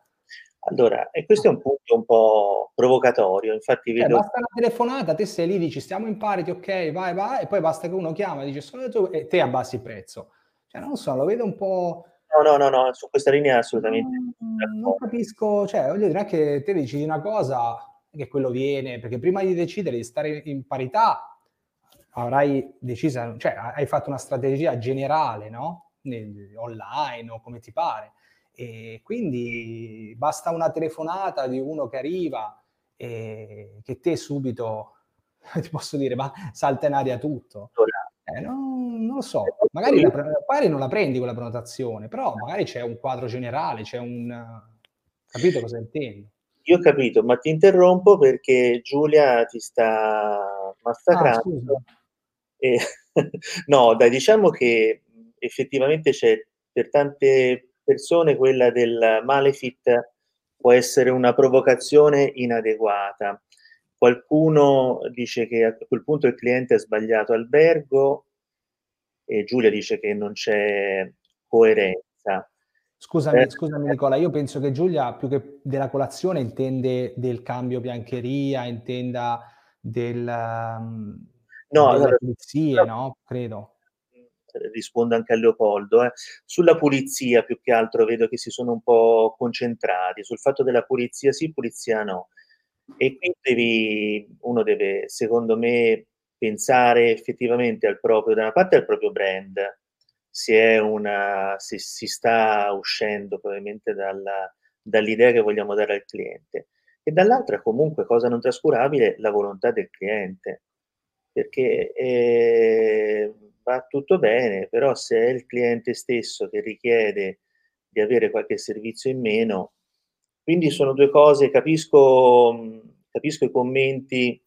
Allora, e questo è un punto un po' provocatorio, infatti vedo... Eh, basta una telefonata, te sei lì, dici stiamo in parity, ok, vai, vai, e poi basta che uno chiama, dice sono tu, e te abbassi il prezzo. Cioè, non lo so, lo vedo un po'... No, no, no, no, su questa linea assolutamente... Non, non capisco, cioè, voglio dire, che te decidi una cosa, che quello viene, perché prima di decidere di stare in parità, avrai deciso, cioè, hai fatto una strategia generale, no? online o come ti pare. E quindi basta una telefonata di uno che arriva e che te subito, ti posso dire, ma salta in aria tutto. Eh, non, non, lo so, magari, la, magari, non la prendi quella prenotazione, però magari c'è un quadro generale, c'è un... Capito cosa intendo? Io ho capito, ma ti interrompo perché Giulia ti sta massacrando. Ah, e... no, dai, diciamo che effettivamente c'è per tante persone quella del malefit può essere una provocazione inadeguata. Qualcuno dice che a quel punto il cliente ha sbagliato albergo e Giulia dice che non c'è coerenza. Scusami, eh, scusami Nicola, io penso che Giulia più che della colazione intende del cambio biancheria, intenda del, um, no, delle allora, pulizie, no? Credo rispondo anche a Leopoldo, eh. sulla pulizia più che altro vedo che si sono un po' concentrati, sul fatto della pulizia sì, pulizia no. E qui devi, uno deve, secondo me, pensare effettivamente al proprio, da una parte al proprio brand, se, una, se si sta uscendo probabilmente dalla, dall'idea che vogliamo dare al cliente, e dall'altra comunque, cosa non trascurabile, la volontà del cliente, perché... Eh, va tutto bene, però se è il cliente stesso che richiede di avere qualche servizio in meno, quindi sono due cose, capisco, capisco i commenti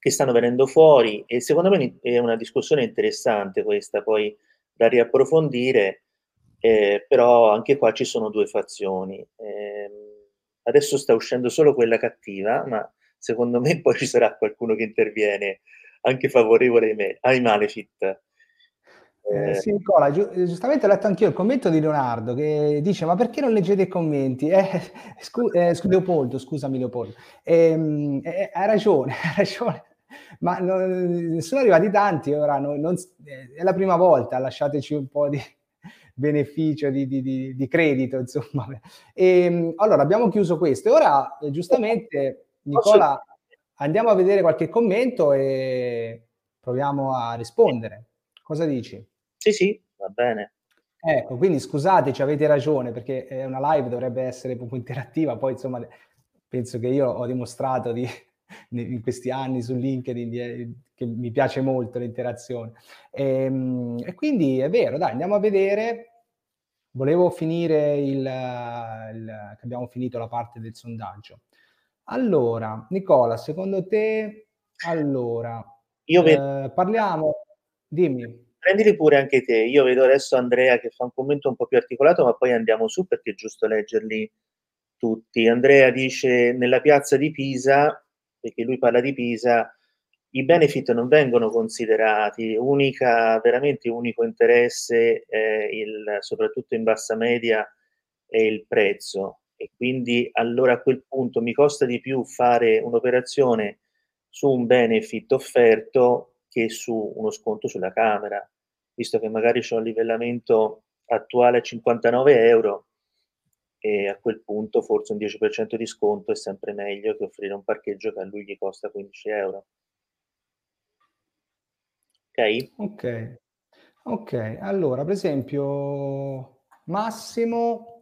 che stanno venendo fuori e secondo me è una discussione interessante questa poi da riapprofondire, eh, però anche qua ci sono due fazioni. Eh, adesso sta uscendo solo quella cattiva, ma secondo me poi ci sarà qualcuno che interviene anche favorevole ai, me, ai Malefit. Eh, sì, Nicola, gi- giustamente ho letto anch'io il commento di Leonardo che dice: Ma perché non leggete i commenti? Eh, scu- eh, scu- Leopoldo, scusami, Leopoldo, ehm, eh, hai ragione, hai ragione. Ma non, sono arrivati tanti ora, non, non, è la prima volta, lasciateci un po' di beneficio, di, di, di, di credito, insomma. E, ehm, allora, abbiamo chiuso questo e ora, eh, giustamente, Nicola Andiamo a vedere qualche commento e proviamo a rispondere. Cosa dici? Sì, sì, va bene. Ecco, quindi scusateci, avete ragione, perché una live dovrebbe essere proprio interattiva, poi insomma penso che io ho dimostrato di, in questi anni su LinkedIn di, che mi piace molto l'interazione. E, ehm, e, quindi è vero, dai, andiamo a vedere. Volevo finire il, il, che abbiamo finito la parte del sondaggio. Allora, Nicola, secondo te, allora, Io vedo... eh, parliamo, dimmi. Prendili pure anche te, io vedo adesso Andrea che fa un commento un po' più articolato, ma poi andiamo su perché è giusto leggerli tutti. Andrea dice nella piazza di Pisa, perché lui parla di Pisa, i benefit non vengono considerati, unica, veramente unico interesse, il, soprattutto in bassa media, è il prezzo. E quindi allora a quel punto mi costa di più fare un'operazione su un benefit offerto che su uno sconto sulla camera, visto che magari c'è un livellamento attuale a 59 euro e a quel punto forse un 10% di sconto è sempre meglio che offrire un parcheggio che a lui gli costa 15 euro. Ok? Ok. Ok, allora per esempio Massimo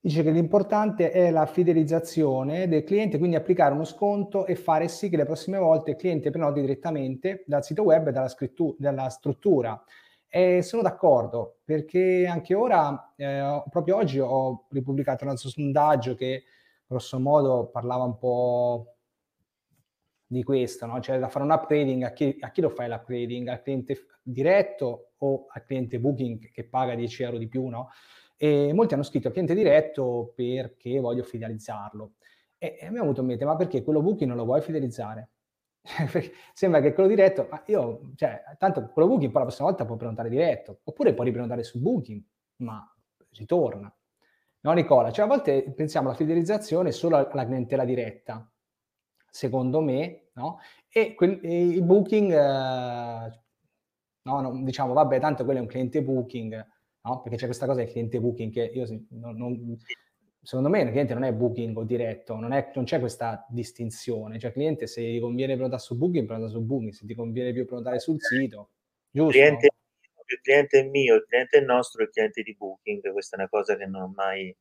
dice che l'importante è la fidelizzazione del cliente, quindi applicare uno sconto e fare sì che le prossime volte il cliente prenoti direttamente dal sito web e dalla, scrittu- dalla struttura. E sono d'accordo perché anche ora, eh, proprio oggi ho ripubblicato un altro sondaggio che grosso modo parlava un po' di questo, no? cioè da fare un upgrading, a chi, a chi lo fai l'upgrading? Al cliente diretto o al cliente booking che paga 10 euro di più? No? E molti hanno scritto cliente diretto perché voglio fidelizzarlo. E, e me è venuto in mente, ma perché quello booking non lo vuoi fidelizzare? Sembra che quello diretto, ma io, cioè, tanto quello booking poi la prossima volta può prenotare diretto, oppure può riprenotare su booking, ma ritorna. No, Nicola? Cioè, a volte pensiamo alla fidelizzazione solo alla clientela diretta, secondo me, no? E, quel, e il booking, eh, no, no, diciamo, vabbè, tanto quello è un cliente booking, no? Perché c'è questa cosa del cliente booking che io non, non, secondo me il cliente non è booking o diretto, non, è, non c'è questa distinzione. Cioè, il cliente se gli conviene prenotare su booking, prenota su booking, se ti conviene più prenotare sul sito, giusto? Il cliente, il cliente è mio, il cliente è nostro, il cliente di booking, questa è una cosa che non ho mai,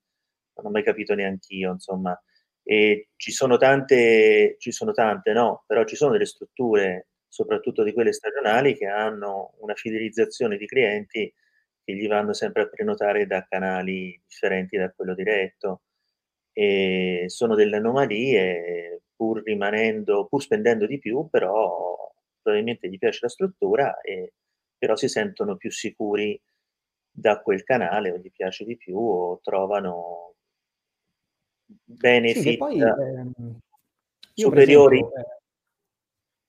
non ho mai capito neanche io, insomma. E ci sono tante, ci sono tante, no, però ci sono delle strutture, soprattutto di quelle stagionali, che hanno una fidelizzazione di clienti che gli vanno sempre a prenotare da canali differenti da quello diretto. E sono delle anomalie, pur rimanendo, pur spendendo di più, però probabilmente gli piace la struttura e però si sentono più sicuri da quel canale o gli piace di più o trovano benefit sì, poi, ehm, superiori. Esempio, eh...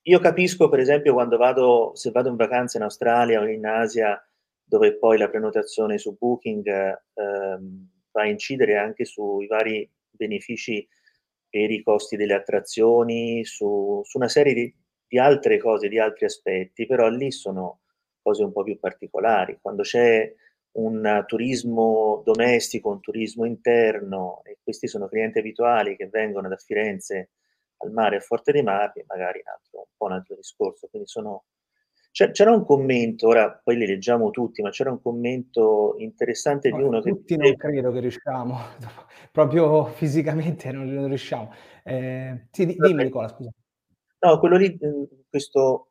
Io capisco, per esempio, quando vado, se vado in vacanza in Australia o in Asia, dove poi la prenotazione su Booking ehm, va a incidere anche sui vari benefici per i costi delle attrazioni, su, su una serie di, di, altre cose, di altri aspetti, però lì sono cose un po' più particolari. Quando c'è un turismo domestico, un turismo interno, e questi sono clienti abituali che vengono da Firenze al mare a Forte dei Marmi, magari un, altro, un po' un altro discorso. Quindi sono... C'era un commento, ora poi li leggiamo tutti, ma c'era un commento interessante no, di uno tutti che... Tutti non credo che riusciamo, proprio fisicamente non, non riusciamo. Eh, sì, dimmi Nicola, scusa. No, quello lì, questo...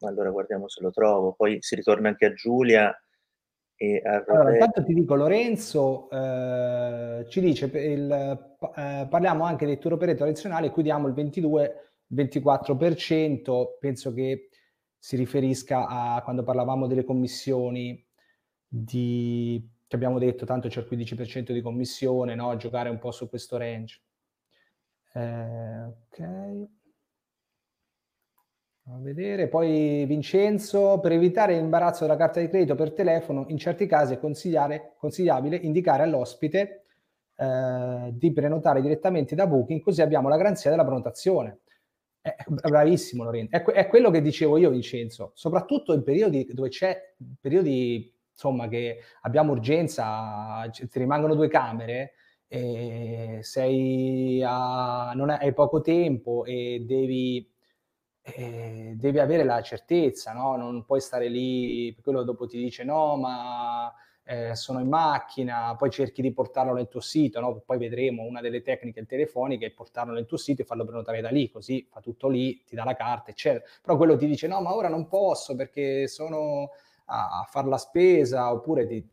Allora guardiamo se lo trovo, poi si ritorna anche a Giulia e allora, intanto ti dico, Lorenzo eh, ci dice, il, eh, parliamo anche dei tour operator tradizionali, qui diamo il 22-24%, penso che si riferisca a quando parlavamo delle commissioni di, che abbiamo detto, tanto c'è il 15% di commissione, no? giocare un po' su questo range. Eh, ok. A vedere, poi Vincenzo, per evitare l'imbarazzo della carta di credito per telefono, in certi casi è consigliabile indicare all'ospite eh, di prenotare direttamente da Booking, così abbiamo la garanzia della prenotazione. Bravissimo Lorenzo, è, è, quello che dicevo io Vincenzo, soprattutto in periodi dove c'è, periodi insomma che abbiamo urgenza, ti rimangono due camere, sei a, non hai poco tempo e devi eh, devi avere la certezza, no? non puoi stare lì, quello dopo ti dice no, ma eh, sono in macchina, poi cerchi di portarlo nel tuo sito, no? poi vedremo una delle tecniche telefoniche è portarlo nel tuo sito e farlo prenotare da lì, così fa tutto lì, ti dà la carta, eccetera. Però quello ti dice no, ma ora non posso perché sono a, a fare la spesa, oppure ti,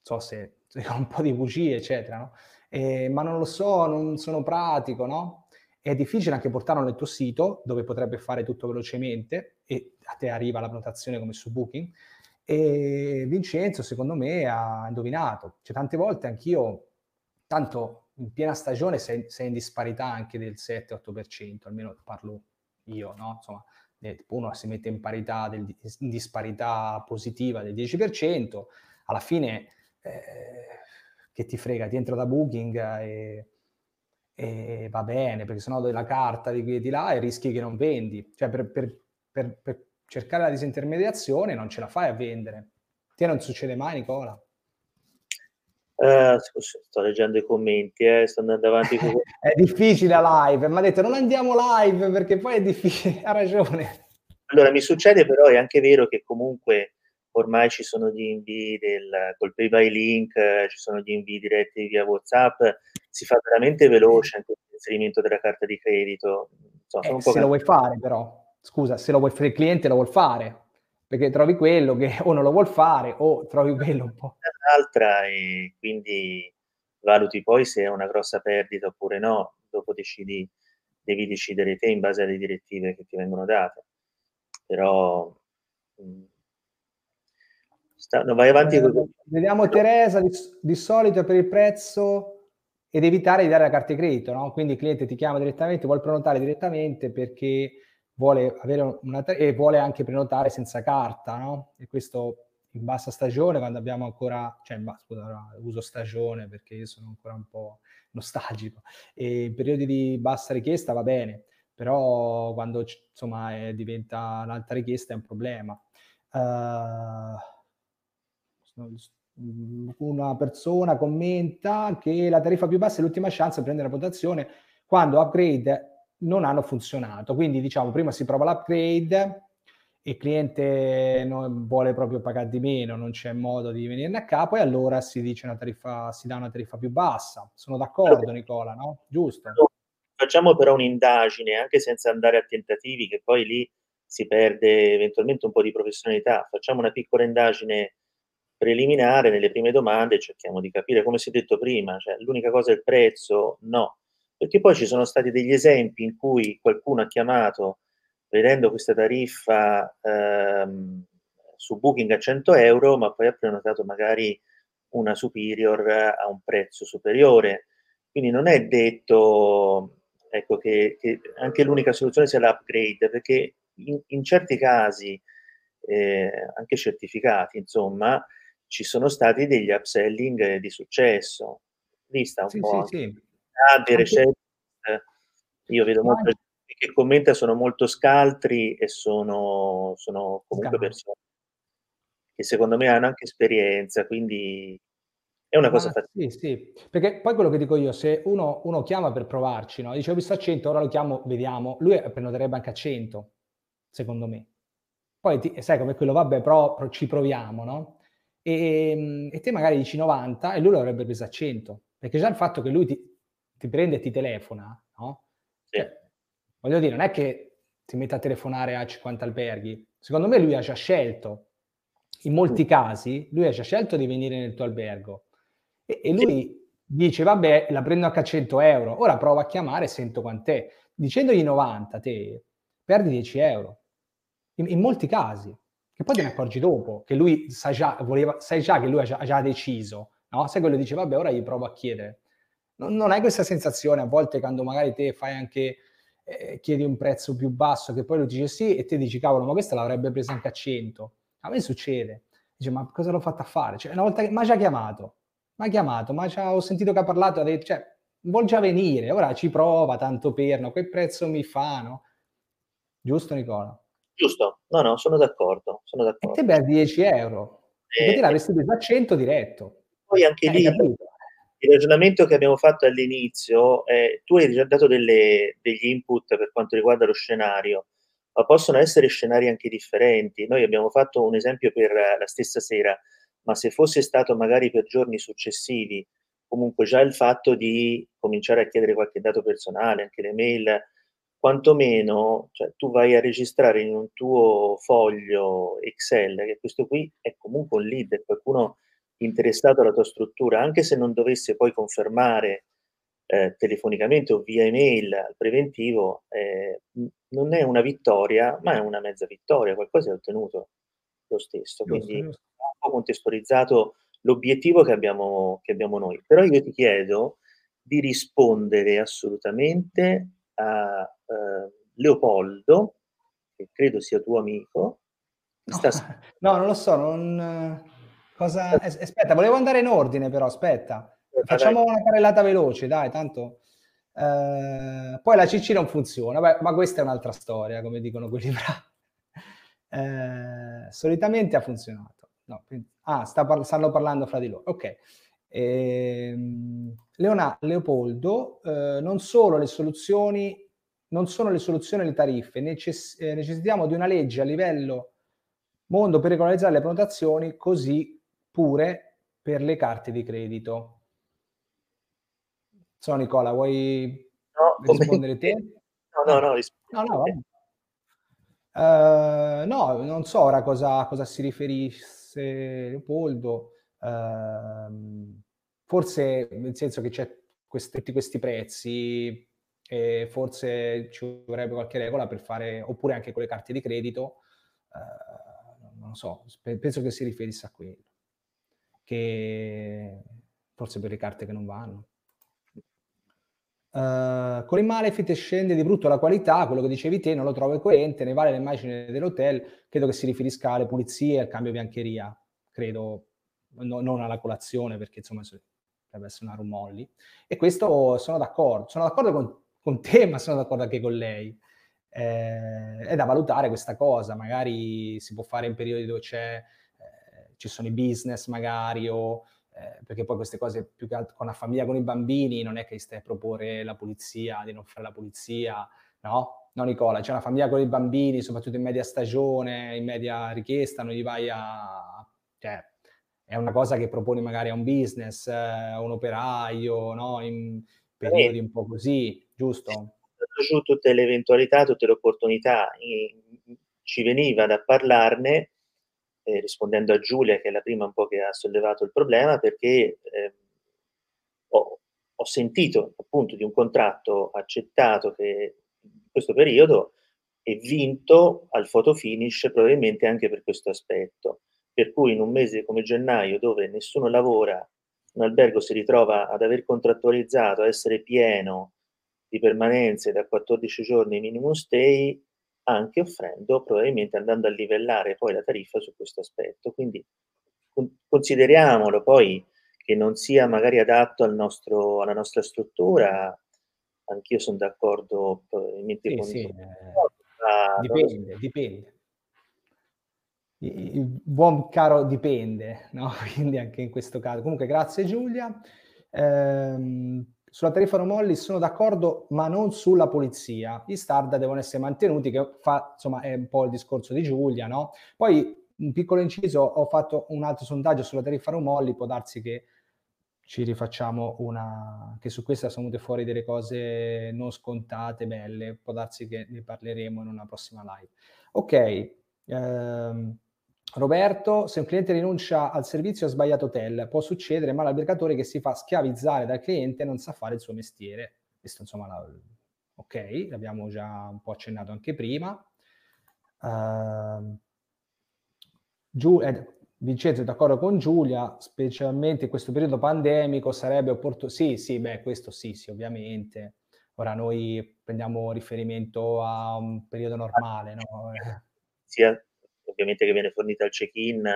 so se, se un po' di bugie, eccetera, no? eh, ma non lo so, non sono pratico, no? È difficile anche portarlo nel tuo sito, dove potrebbe fare tutto velocemente e a te arriva la prenotazione come su Booking. E Vincenzo, secondo me, ha indovinato. Cioè, tante volte anch'io, tanto in piena stagione sei, sei in disparità anche del 7-8%, almeno parlo io, no? Insomma, eh, uno si mette in parità, del, in disparità positiva del 10%, alla fine eh, che ti frega, ti entro da Booking e, e va bene, perché sennò dai la carta di, di là e rischi che non vendi. Cioè per, per, per, per cercare la disintermediazione non ce la fai a vendere. Te non succede mai, Nicola? Uh, sto leggendo i commenti, eh, sto andando avanti. Con... è difficile a live, mi ha detto non andiamo live perché poi è difficile, ha ragione. Allora, mi succede però, è anche vero che comunque ormai ci sono gli invii del, col pay by link, eh, ci sono gli invii diretti via WhatsApp, si fa veramente veloce anche l'inserimento della carta di credito. Insomma, eh, se lo vuoi fare però, scusa, se lo vuoi fare il cliente lo vuol fare, perché trovi quello che o non lo vuol fare o trovi quello un po'. L'altra e quindi valuti poi se è una grossa perdita oppure no, dopo decidi, devi decidere te in base alle direttive che ti vengono date. Però mh, mm, sta, no, vai avanti. Eh, vediamo Teresa, di, di solito per il prezzo ed evitare di dare la carta di credito, no? Quindi il cliente ti chiama direttamente, vuole prenotare direttamente perché vuole avere una e vuole anche prenotare senza carta, no? E questo in bassa stagione, quando abbiamo ancora, cioè, scusa, uso stagione perché io sono ancora un po' nostalgico, e in periodi di bassa richiesta va bene, però quando insomma è, diventa un'alta richiesta è un problema. Uh, una persona commenta che la tariffa più bassa è l'ultima chance di prendere la votazione quando upgrade non hanno funzionato. Quindi diciamo prima si prova l'upgrade, il cliente non vuole proprio pagare di meno, non c'è modo di venirne a capo e allora si dice una tariffa, si dà una tariffa più bassa. Sono d'accordo Nicola, no? Giusto? Facciamo però un'indagine anche senza andare a tentativi che poi lì si perde eventualmente un po' di professionalità. Facciamo una piccola indagine preliminare nelle prime domande, cerchiamo di capire come si è detto prima, cioè l'unica cosa è il prezzo, no, perché poi ci sono stati degli esempi in cui qualcuno ha chiamato vedendo questa tariffa ehm, su Booking a 100 euro, ma poi ha prenotato magari una superior a un prezzo superiore. Quindi non è detto ecco, che, che anche l'unica soluzione sia l'upgrade, perché in, in certi casi, eh, anche certificati, insomma, ci sono stati degli upselling di successo. Lì sta un sì, po'. Sì, sì di recente, io vedo molta gente che commenta, sono molto scaltri e sono, sono comunque persone che secondo me hanno anche esperienza, quindi è una cosa fatica. Sì, sì, perché poi quello che dico io, se uno, uno chiama per provarci, no? dice ho visto a 100, ora lo chiamo, vediamo, lui prenoterebbe anche a 100, secondo me. Poi ti, sai come quello, vabbè, però ci proviamo, no? E, e, te magari dici 90 e lui lo avrebbe preso a 100, perché già il fatto che lui ti, ti prende e ti telefona, no? Sì. Cioè, voglio dire, non è che ti mette a telefonare a 50 alberghi. Secondo me lui ha già scelto, in molti mm. casi, lui ha già scelto di venire nel tuo albergo. E, e lui sì. dice, vabbè, la prendo anche a 100 euro, ora prova a chiamare e sento quant'è. Dicendogli 90, te perdi 10 euro. In, in molti casi. Che poi te ne accorgi dopo, che lui sa già, voleva, sai già che lui ha già, ha già deciso, no? Sai quello dice, vabbè, ora gli provo a chiedere non, non hai questa sensazione a volte quando magari te fai anche, eh, chiedi un prezzo più basso che poi lui dice sì e te dici cavolo ma questa l'avrebbe presa anche a 100. A me succede. Dice ma cosa l'ho fatta a fare? Cioè una volta che, ma ci ha chiamato, ma ha chiamato, ma ho sentito che ha parlato, ha detto, cioè vuol già venire, ora ci prova tanto per, no? Che prezzo mi fa, no? Giusto Nicola? Giusto, no no, sono d'accordo, sono d'accordo. E te perdi 10 euro, perché te l'avresti preso a 100 diretto. Poi anche eh, lì, il ragionamento che abbiamo fatto all'inizio, eh, tu hai già dato delle, degli input per quanto riguarda lo scenario, ma possono essere scenari anche differenti. Noi abbiamo fatto un esempio per la stessa sera, ma se fosse stato magari per giorni successivi, comunque già il fatto di cominciare a chiedere qualche dato personale, anche le mail, quantomeno cioè, tu vai a registrare in un tuo foglio Excel, che questo qui è comunque un lead, qualcuno interessato alla tua struttura, anche se non dovesse poi confermare eh, telefonicamente o via email al preventivo, eh, non è una vittoria, ma è una mezza vittoria, qualcosa è ottenuto lo stesso. Quindi un po' contestualizzato l'obiettivo che abbiamo, che abbiamo noi. Però io ti chiedo di rispondere assolutamente a uh, Leopoldo, che credo sia tuo amico. No, no non lo so, non... Cosa... Aspetta, volevo andare in ordine però, aspetta. Facciamo una carrellata veloce, dai, tanto... Eh, poi la CC non funziona, Beh, ma questa è un'altra storia, come dicono quelli bravi. Eh, solitamente ha funzionato. No, ah, par- stanno parlando fra di loro. Ok. Eh, Leona- Leopoldo, eh, non solo le soluzioni, non sono le soluzioni alle tariffe, necess- eh, necessitiamo di una legge a livello mondo per regolarizzare le prenotazioni, così pure per le carte di credito. So Nicola, vuoi no, rispondere te? No, no, no, rispondo. No, no, Uh, no, non so ora cosa, cosa si riferisse Leopoldo. Uh, forse nel senso che c'è questi, tutti questi prezzi e forse ci vorrebbe qualche regola per fare, oppure anche con le carte di credito, uh, non so, penso che si riferisse a quello, che forse per le carte che non vanno. Uh, con il Malefit scende di brutto la qualità, quello che dicevi te, non lo trovo coerente, ne vale l'immagine dell'hotel, credo che si riferisca alle pulizie e al cambio biancheria, credo, no, non alla colazione, perché insomma deve essere una rumolli. E questo sono d'accordo, sono d'accordo con, con te, ma sono d'accordo anche con lei. Eh, è da valutare questa cosa, magari si può fare in periodi dove c'è, ci sono i business magari o eh, perché poi queste cose più che altro con la famiglia, con i bambini, non è che stai a proporre la pulizia, di non fare la pulizia, no? No Nicola, c'è una famiglia con i bambini, soprattutto in media stagione, in media richiesta, non gli vai a... Cioè, è una cosa che proponi magari a un business, eh, a un operaio, no? In periodi un po' così, giusto? Giù tutte le eventualità, tutte le opportunità, ci veniva da parlarne eh, rispondendo a Giulia, che è la prima un po' che ha sollevato il problema, perché eh, ho, ho, sentito appunto di un contratto accettato che in questo periodo è vinto al photo finish probabilmente anche per questo aspetto. Per cui in un mese come gennaio, dove nessuno lavora, un albergo si ritrova ad aver contrattualizzato, a essere pieno di permanenze da 14 giorni minimum stay, anche offrendo, probabilmente andando a livellare poi la tariffa su questo aspetto. Quindi consideriamolo poi che non sia magari adatto al nostro, alla nostra struttura, anch'io sono d'accordo probabilmente sì, con sì, eh, dipende, dipende. Il buon caro dipende, no? Quindi anche in questo caso. Comunque grazie Giulia. Ehm, sulla tariffa Romolli sono d'accordo, ma non sulla polizia. Gli standard devono essere mantenuti, che fa, insomma, è un po' il discorso di Giulia, no? Poi, un piccolo inciso, ho fatto un altro sondaggio sulla tariffa Romolli, può darsi che ci rifacciamo una... che su questa sono venute fuori delle cose non scontate, belle, può darsi che ne parleremo in una prossima live. Ok, ehm, Roberto, se un cliente rinuncia al servizio ha sbagliato hotel, può succedere, ma l'albergatore che si fa schiavizzare dal cliente non sa fare il suo mestiere. Questo insomma, la, ok, l'abbiamo già un po' accennato anche prima. Uh, Giù, eh, Vincenzo d'accordo con Giulia, specialmente in questo periodo pandemico sarebbe opportuno. Sì, sì, beh, questo sì, sì, ovviamente. Ora noi prendiamo riferimento a un periodo normale, no? Sia ovviamente che viene fornita al check-in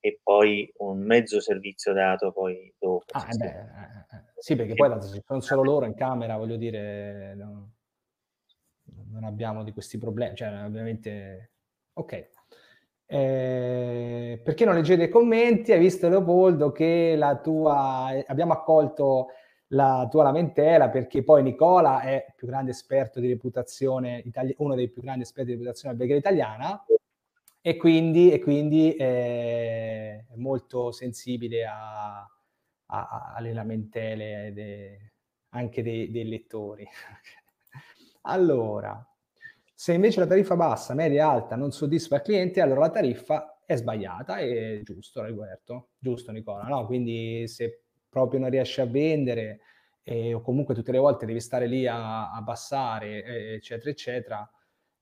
e poi un mezzo servizio dato poi dopo. Ah, sì, beh, sì. Eh, eh, sì, perché poi tanto sono solo loro in camera, voglio dire, no, non abbiamo di questi problemi, cioè ovviamente... Ok. Eh, perché non leggete i commenti? Hai visto Leopoldo che la tua... abbiamo accolto la tua lamentela perché poi Nicola è il più grande esperto di reputazione, itali- uno dei più grandi esperti di reputazione alberghiera italiana e quindi, e quindi è molto sensibile a, a, alle lamentele de, anche dei, dei lettori. allora, se invece la tariffa bassa, media e alta non soddisfa il cliente, allora la tariffa è sbagliata, è giusto, Roberto? Giusto, Nicola, no? Quindi se proprio non riesci a vendere eh, o comunque tutte le volte devi stare lì a abbassare, eh, eccetera, eccetera,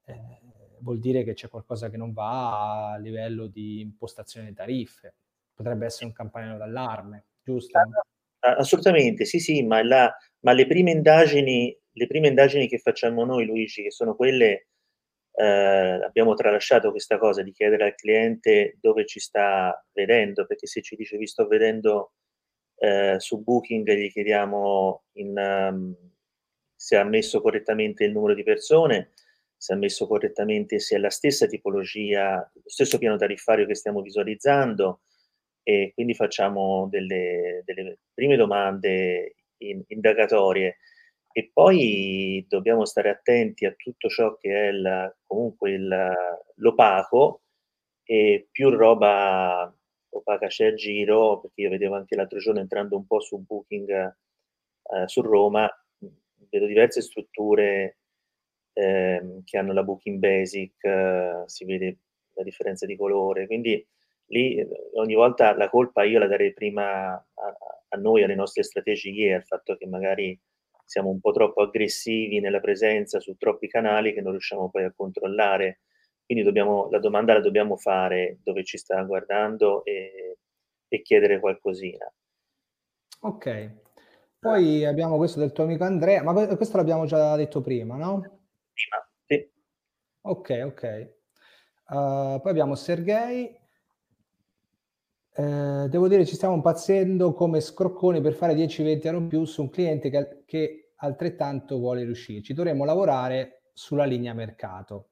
eh, vuol dire che c'è qualcosa che non va a livello di impostazione di tariffe. Potrebbe essere un campanello d'allarme, giusto? assolutamente, sì, sì, ma la ma le prime indagini le prime indagini che facciamo noi, Luigi, che sono quelle ehm, abbiamo tralasciato questa cosa di chiedere al cliente dove ci sta vedendo, perché se ci dice: "Vi sto vedendo, ehm, su Booking", gli chiediamo in mhmm, se ha messo correttamente il numero di persone, se ha messo correttamente se è la stessa tipologia, lo stesso piano tariffario che stiamo visualizzando e quindi facciamo delle delle prime domande in indagatorie. E poi dobbiamo stare attenti a tutto ciò che è il comunque il l'opaco e più roba opaca c'è a giro, perché io vedevo anche l'altro giorno entrando un po' su Booking, ehm, su Roma, vedo diverse strutture, ehm, che hanno la Booking Basic, si vede la differenza di colore, quindi lì ogni volta la colpa io la darei prima a a noi, alle nostre strategie, al fatto che magari siamo un po' troppo aggressivi nella presenza su troppi canali che non riusciamo poi a controllare. Quindi dobbiamo la domanda la dobbiamo fare dove ci sta guardando e e chiedere qualcosina. Okay. Poi abbiamo questo del tuo amico Andrea, ma que questo l'abbiamo già detto prima, no? Prima, sì. Okay, okay. Uhm, poi abbiamo Sergei Ehm, devo dire ci stiamo impazzendo come scrocconi per fare 10, 20 euro in più su un cliente che che altrettanto vuole riuscirci. Dovremmo lavorare sulla linea mercato.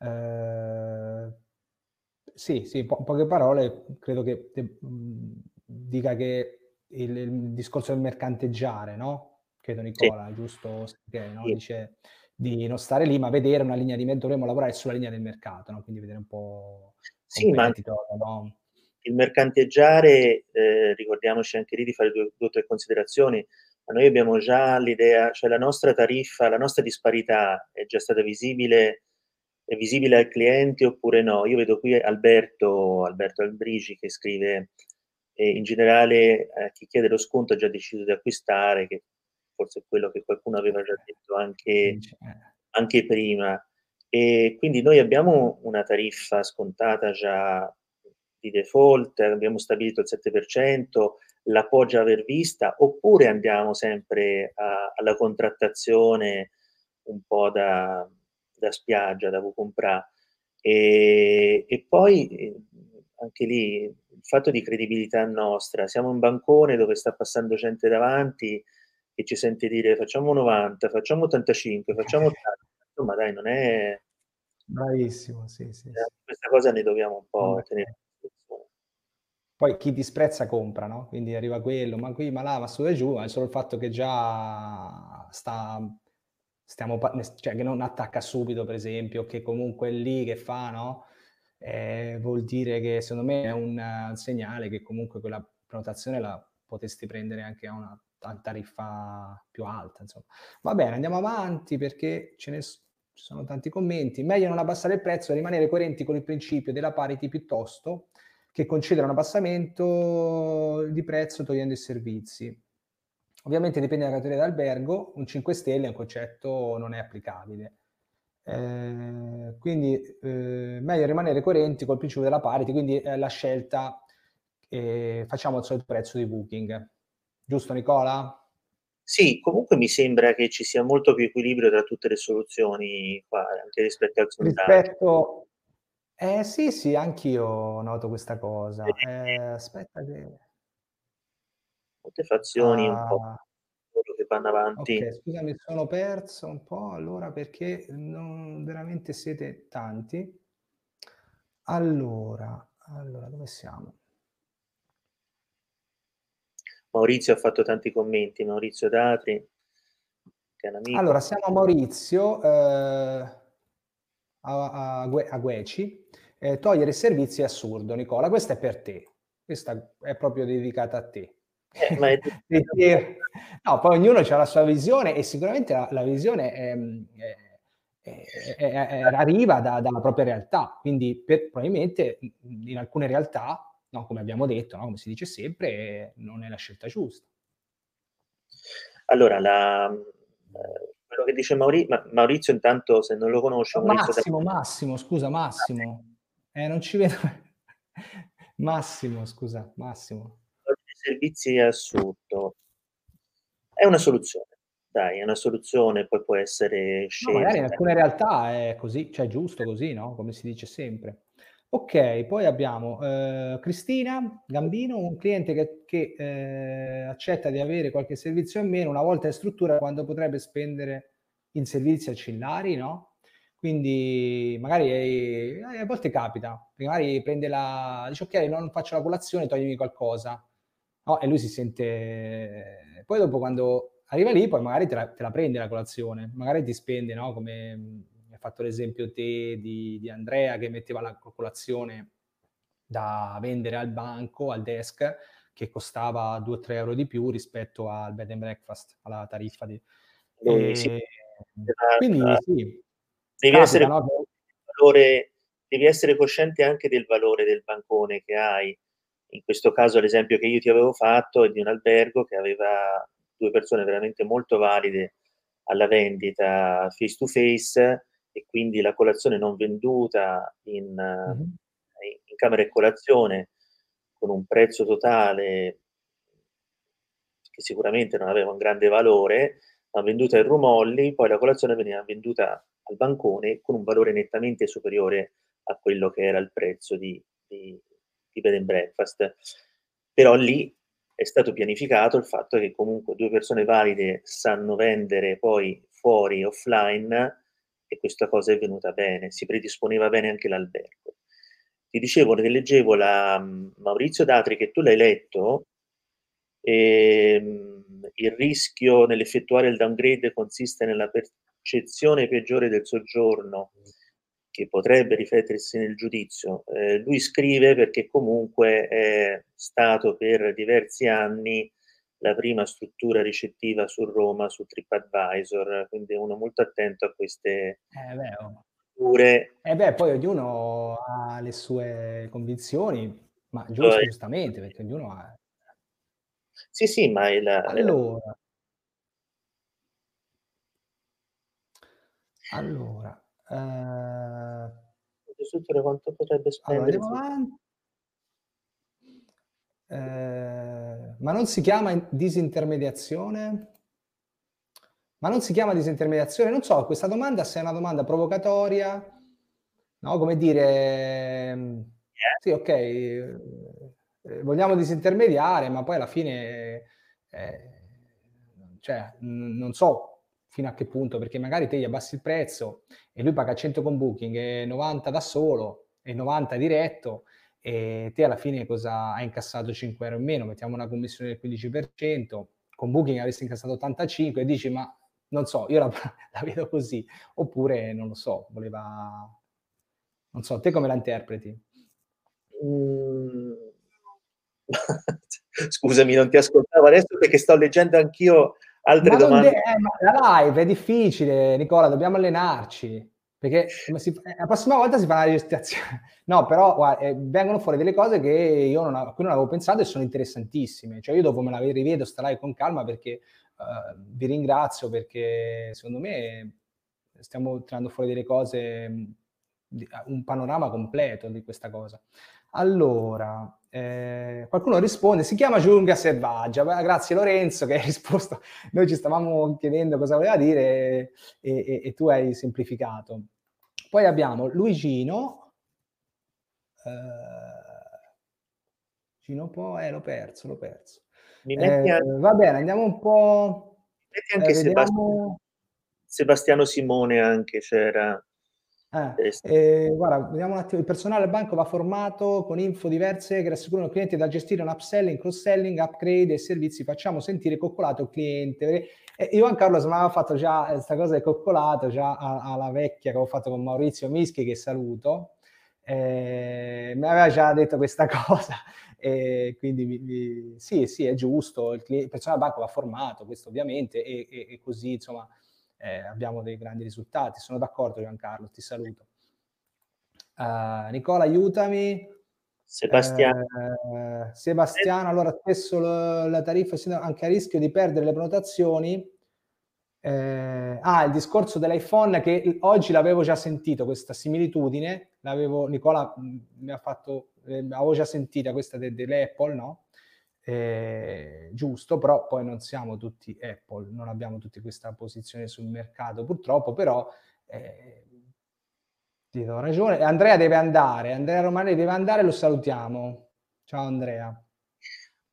Ehm, sì, sì, po poche parole credo che te mhmm, dica che il il discorso del mercanteggiare, no, credo Sì. Nicola, giusto? Sergei, no, Sì. dice di non stare lì, ma vedere una linea di me dovremmo lavorare sulla linea del mercato, no, quindi vedere un po' Sì, ma no? il mercanteggiare, ehm, ricordiamoci anche lì di fare due o tre considerazioni, ma noi abbiamo già l'idea cioè la nostra tariffa, la nostra disparità è già stata visibile è visibile al cliente oppure no? Io vedo qui Alberto Alberto Albrigi che scrive: "E in generale, ehm, chi chiede lo sconto ha già deciso di acquistare", che forse è quello che qualcuno aveva già detto anche eh. anche prima. E quindi noi abbiamo una tariffa scontata già di default, abbiamo stabilito il 7%, la può già aver vista, oppure andiamo sempre a alla contrattazione un po' da da spiaggia, da Wucompra. Ehm, e poi, ehm, anche lì il fatto di credibilità nostra, siamo un bancone dove sta passando gente davanti che ci sente dire: "Facciamo 90, facciamo 85, facciamo 80", insomma dai non è Bravissimo, sì, sì, Eh, questa cosa ne dobbiamo un po' tenere d'accordo. considerazione. Poi chi disprezza compra, no, quindi arriva quello: "Ma qui, ma là, ma su e giù", ma è solo il fatto che già sta stiamo cioè che non attacca subito per esempio, che comunque è lì che fa, no, ehm, vuol dire che secondo me è un segnale che comunque quella prenotazione la potresti prendere anche a una ta tariffa più alta, insomma. Va bene, andiamo avanti perché ce ne s ci sono tanti commenti. "Meglio non abbassare il prezzo e rimanere coerenti con il principio della parity piuttosto che concedere un abbassamento di prezzo togliendo i servizi. Ovviamente dipende dalla categoria d'albergo, un 5 stelle è un concetto non è applicabile. Ehm, quindi, uhm, meglio rimanere coerenti col principio della parity, quindi è la scelta che facciamo al solito prezzo di Booking. Giusto Nicola? Sì, comunque mi sembra che ci sia molto più equilibrio tra tutte le soluzioni qua, anche rispetto al sondaggio. Rispetto eh sì, sì, anch'io noto questa cosa. Ehm, aspetta che Molte fazioni un po' Ah. che vanno avanti. Okay, scusa mi sono perso un po' allora perché non veramente siete tanti. Allora, allora dove siamo? Maurizio ha fatto tanti commenti, Maurizio Datri, Allora siamo a Maurizio, uhm, a a Gue Agueci. Ehm, togliere i servizi è assurdo Nicola, questa è per te. Questa è proprio dedicata a te. Eh, ma è no, poi ognuno c'ha la sua visione e sicuramente la la visione, ehm, è è arriva da dalla propria realtà, quindi per probabilmente, in alcune realtà, no, come abbiamo detto, no, come si dice sempre, non è la scelta giusta. Allora la ehm, quello che dice Mauri ma Maurizio intanto se non lo conosci, No, Maurizio Da Massimo, Massimo, scusa, Massimo. Eh, non ci vedo Massimo, scusa, Massimo. servizi è assurdo. È una soluzione, dai, è una soluzione, poi può essere No, magari in alcune realtà è così, cioè giusto così, no, come si dice sempre. Ok, poi abbiamo eh, Cristina Gambino, un cliente che, che eh, accetta di avere qualche servizio in meno una volta in struttura quando potrebbe spendere in servizi accillari, no? Quindi magari eh, a volte capita, magari prende la... dice ok, non faccio la colazione, toglimi qualcosa. No? E lui si sente... Poi dopo quando arriva lì, poi magari te la, te la prende la colazione, magari ti spende, no? Come hai fatto l'esempio te di, di, Andrea che metteva la colazione da vendere al banco, al desk, che costava 2-3 euro di più rispetto al bed and breakfast, alla tariffa di... E, sì. Quindi sì. Devi, capita, essere no? valore, devi essere cosciente anche del valore del bancone che hai. In questo caso l'esempio che io ti avevo fatto è di un albergo che aveva due persone veramente molto valide alla vendita face to face e quindi la colazione non venduta in, mm-hmm. in camera e colazione con un prezzo totale che sicuramente non aveva un grande valore, ma venduta in rumolli, poi la colazione veniva venduta al bancone con un valore nettamente superiore a quello che era il prezzo di, di, di bed and breakfast. Però lì è stato pianificato il fatto che comunque due persone valide sanno vendere poi fuori, offline, e questa cosa è venuta bene, si predisponeva bene anche l'albergo. Ti dicevo che leggevo la Maurizio Datri, che tu l'hai letto, e, ehm, il rischio nell'effettuare il downgrade consiste nella percezione peggiore del soggiorno che potrebbe riflettersi nel giudizio. Eh, lui scrive perché comunque è stato per diversi anni la prima struttura ricettiva su Roma, su TripAdvisor, quindi uno molto attento a queste eh oh. strutture. Eh beh, poi ognuno ha le sue convinzioni, ma giusto, poi, giustamente, perché ognuno ha... Sì, sì, ma il... Allora... Allora, eh... strutture quanto potrebbe spendere? Allora, andiamo avanti. Eh, ma non si chiama disintermediazione? Ma non si chiama disintermediazione? Non so, questa domanda se è una domanda provocatoria, no? Come dire, sì, ok, eh, vogliamo disintermediare, ma poi alla fine, eh, cioè, non so fino a che punto, perché magari te gli abbassi il prezzo e lui paga 100 con Booking e 90 da solo e 90 diretto e te alla fine cosa hai incassato 5 euro in meno, mettiamo una commissione del 15%, con Booking avresti incassato 85 e dici ma non so, io la, la vedo così, oppure non lo so, voleva... Non so, te come la interpreti? Mm. Scusami, non ti ascoltavo adesso perché sto leggendo anch'io altre ma domande. De- eh, ma la live è difficile, Nicola, dobbiamo allenarci. Perché si, eh, la prossima volta si fa una registrazione. No, però guarda, eh, vengono fuori delle cose che io non, a cui non avevo pensato e sono interessantissime. Cioè io dopo me la rivedo, sta live con calma perché uh, vi ringrazio perché secondo me stiamo tirando fuori delle cose, un panorama completo di questa cosa. Allora, eh, qualcuno risponde, si chiama giungla selvaggia. Grazie Lorenzo che hai risposto. Noi ci stavamo chiedendo cosa voleva dire e, e, e tu hai semplificato. Poi abbiamo Luigino. Eh, Gino po', eh, l'ho perso, l'ho perso. Eh, va bene, andiamo un po'. Metti anche eh, vediamo... Sebastiano Simone anche c'era. Eh, eh, guarda, vediamo un attimo. Il personale del banco va formato con info diverse che rassicurano il cliente da gestire un upselling, cross-selling, upgrade e servizi. Facciamo sentire coccolato il cliente. Eh, Ivan Carlos mi aveva fatto già questa cosa del coccolato, già alla vecchia che avevo fatto con Maurizio Mischi, che saluto. Eh, mi aveva già detto questa cosa. Quindi mi, mi, sì, sì, è giusto. Il, cliente, il personale del banco va formato, questo ovviamente, e, e, e così insomma eh, abbiamo dei grandi risultati. Sono d'accordo Giancarlo, ti saluto. Uh, Nicola, aiutami. Sebastiano. Eh, Sebastiano, allora spesso lo, la tariffa anche a rischio di perdere le prenotazioni. Eh, ah, il discorso dell'iPhone che oggi l'avevo già sentito, questa similitudine, l'avevo, Nicola mm, mi ha fatto, eh, avevo già sentita questa de, dell'Apple, no? Eh, giusto, però poi non siamo tutti Apple, non abbiamo tutti questa posizione sul mercato purtroppo, però eh, ti do ragione. Andrea deve andare, Andrea Romani deve andare, lo salutiamo. Ciao Andrea.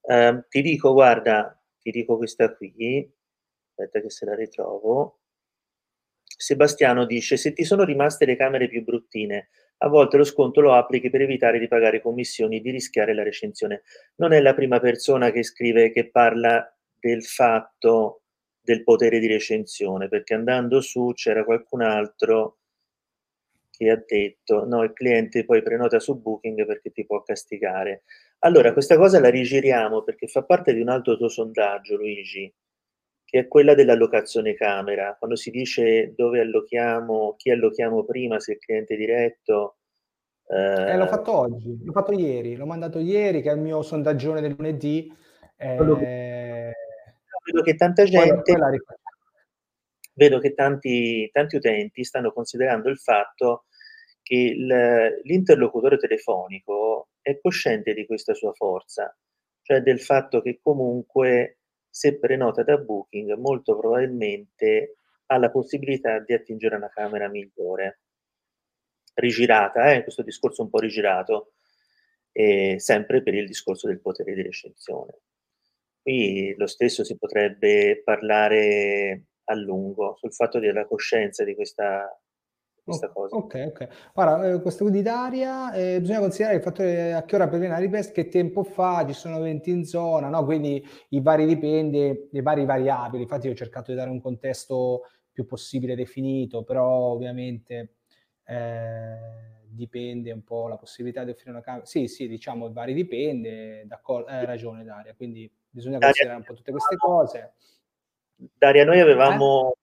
Uh, ti dico, guarda, ti dico questa qui, aspetta che se la ritrovo. Sebastiano dice, se ti sono rimaste le camere più bruttine, a volte lo sconto lo applichi per evitare di pagare commissioni e di rischiare la recensione. Non è la prima persona che scrive che parla del fatto del potere di recensione, perché andando su c'era qualcun altro che ha detto no, il cliente poi prenota su Booking perché ti può castigare. Allora, questa cosa la rigiriamo perché fa parte di un altro tuo sondaggio, Luigi, che è quella dell'allocazione camera. Quando si dice dove allochiamo, chi allochiamo prima, se il cliente diretto. Eh, eh, l'ho fatto oggi, l'ho fatto ieri, l'ho mandato ieri, che è il mio sondaggione del lunedì. Eh, vedo che tanta gente. Poi, poi vedo che tanti, tanti utenti stanno considerando il fatto che il, l'interlocutore telefonico è cosciente di questa sua forza, cioè del fatto che comunque se prenota da Booking, molto probabilmente ha la possibilità di attingere una camera migliore. Rigirata, eh? questo discorso un po' rigirato, eh, sempre per il discorso del potere di recensione. Qui lo stesso si potrebbe parlare a lungo sul fatto della coscienza di questa, questa cosa. Ok, ok. Guarda, eh, questo di Daria, eh, bisogna considerare il fatto a che ora per venire a che tempo fa, ci sono venti in zona, no? quindi i vari dipende, le varie variabili. Infatti io ho cercato di dare un contesto più possibile definito, però ovviamente eh, dipende un po' la possibilità di offrire una camera. Sì, sì, diciamo, i vari dipende, d'accordo, hai ragione Daria, quindi bisogna Daria, considerare un po' tutte queste cose. Daria, noi avevamo,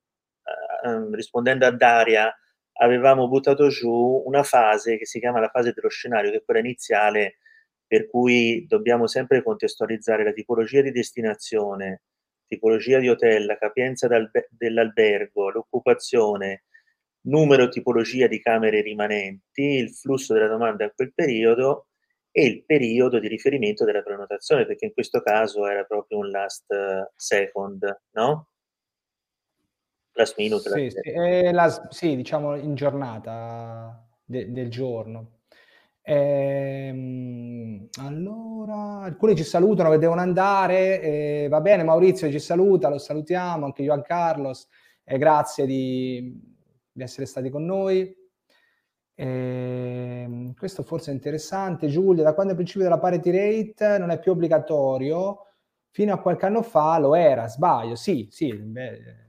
eh? eh rispondendo a Daria, avevamo buttato giù una fase che si chiama la fase dello scenario, che è quella iniziale, per cui dobbiamo sempre contestualizzare la tipologia di destinazione, tipologia di hotel, la capienza dell'albergo, l'occupazione, numero e tipologia di camere rimanenti, il flusso della domanda in quel periodo e il periodo di riferimento della prenotazione, perché in questo caso era proprio un last second, no? Last minute. Sì, sì, la, sì diciamo in giornata de, del giorno. Ehm, allora, alcuni ci salutano che devono andare. Eh, va bene, Maurizio ci saluta, lo salutiamo, anche Joan Carlos. Eh, grazie di, di, essere stati con noi. Eh, questo forse è interessante. Giulia, da quando il principio della parity rate non è più obbligatorio, fino a qualche anno fa lo era, sbaglio. Sì, sì, beh,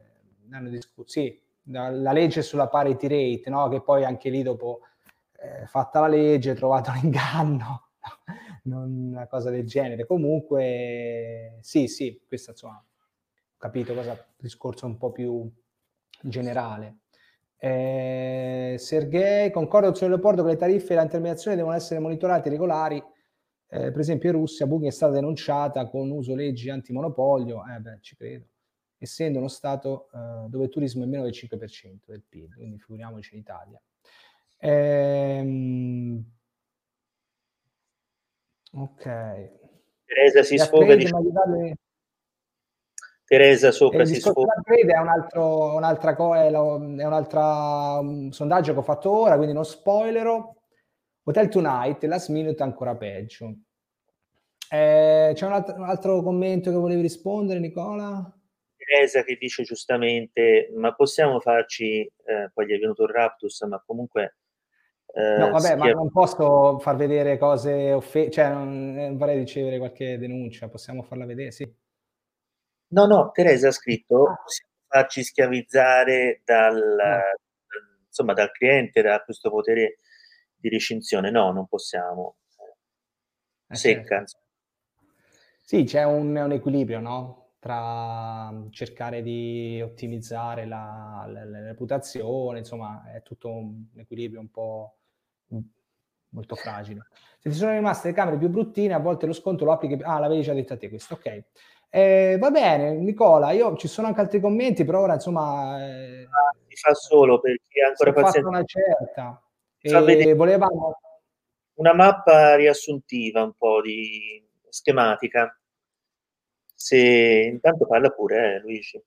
hanno discusso, sì, la legge sulla parity rate, no? che poi anche lì dopo eh, fatta la legge, trovato l'inganno, non una cosa del genere. Comunque, sì, sì, questo insomma, ho capito cosa, discorso un po' più generale. Eh, Sergei, concordo sull'aeroporto che le tariffe e la devono essere monitorate regolari. Eh, per esempio in Russia Booking è stata denunciata con uso leggi antimonopolio, eh beh, ci credo essendo uno Stato uh, dove il turismo è meno del 5% del PIL, quindi figuriamoci in Italia. Ehm... Ok. Teresa si sfoga di... Aiutarle... Teresa sopra si sfoga. È, un altro, un'altra co- è, è un'altra um, sondaggio che ho fatto ora, quindi non spoilerò. Hotel Tonight, last minute ancora peggio. Eh, c'è un altro, un altro commento che volevi rispondere, Nicola? Teresa che dice giustamente, ma possiamo farci, eh, poi gli è venuto il raptus, ma comunque... Eh, no, vabbè, ma non posso far vedere cose offese, cioè non, non, vorrei ricevere qualche denuncia, possiamo farla vedere, sì. No, no, Teresa ha scritto, ah. possiamo farci schiavizzare dal, no. insomma, dal cliente, da questo potere di recinzione. No, non possiamo. Eh, Secca. Certo. Sì, c'è un, un equilibrio, no? Tra mhmm, cercare di ottimizzare la, la, la, reputazione, insomma è tutto un equilibrio un po' mhmm, molto fragile. Se ti sono rimaste le camere più bruttine, a volte lo sconto lo applichi... Ah, l'avevi già detto a te questo, ok. Eh, va bene, Nicola, io ci sono anche altri commenti, però ora insomma... Eh, ah, si fa solo perché ancora paziente. una certa. E volevamo... Una mappa riassuntiva un po' di schematica se intanto parla pure, eh, Luigi.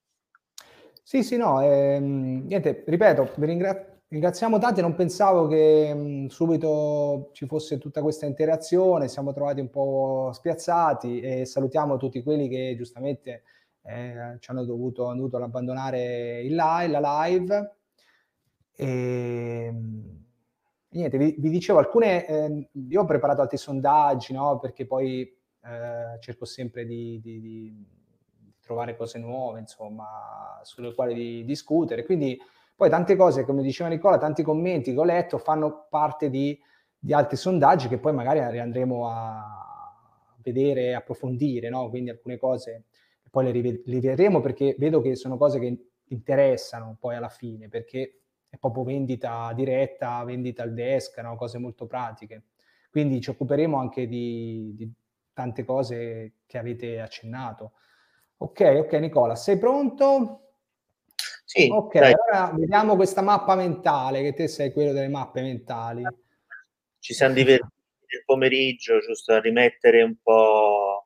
Sì, sì, no, ehm, niente, ripeto, vi ringrazio. Ringraziamo tanti, non pensavo che mh, subito ci fosse tutta questa interazione, siamo trovati un po' spiazzati e salutiamo tutti quelli che giustamente eh, ci hanno dovuto, hanno dovuto abbandonare il live, la live. E, niente, vi, vi, dicevo, alcune, eh, io ho preparato altri sondaggi, no? perché poi eh, cerco sempre di, di, di, trovare cose nuove, insomma, sulle quali discutere. Quindi poi tante cose, come diceva Nicola, tanti commenti che ho letto fanno parte di, di altri sondaggi che poi magari andremo a vedere, approfondire, no? Quindi alcune cose poi le, le rivedremo perché vedo che sono cose che interessano poi alla fine, perché è proprio vendita diretta, vendita al desk, no? cose molto pratiche. Quindi ci occuperemo anche di, di tante cose che avete accennato. Ok, ok Nicola, sei pronto? Sì, ok, dai. allora vediamo questa mappa mentale, che te sei quello delle mappe mentali. Ci siamo divertiti nel pomeriggio, giusto a rimettere un po'.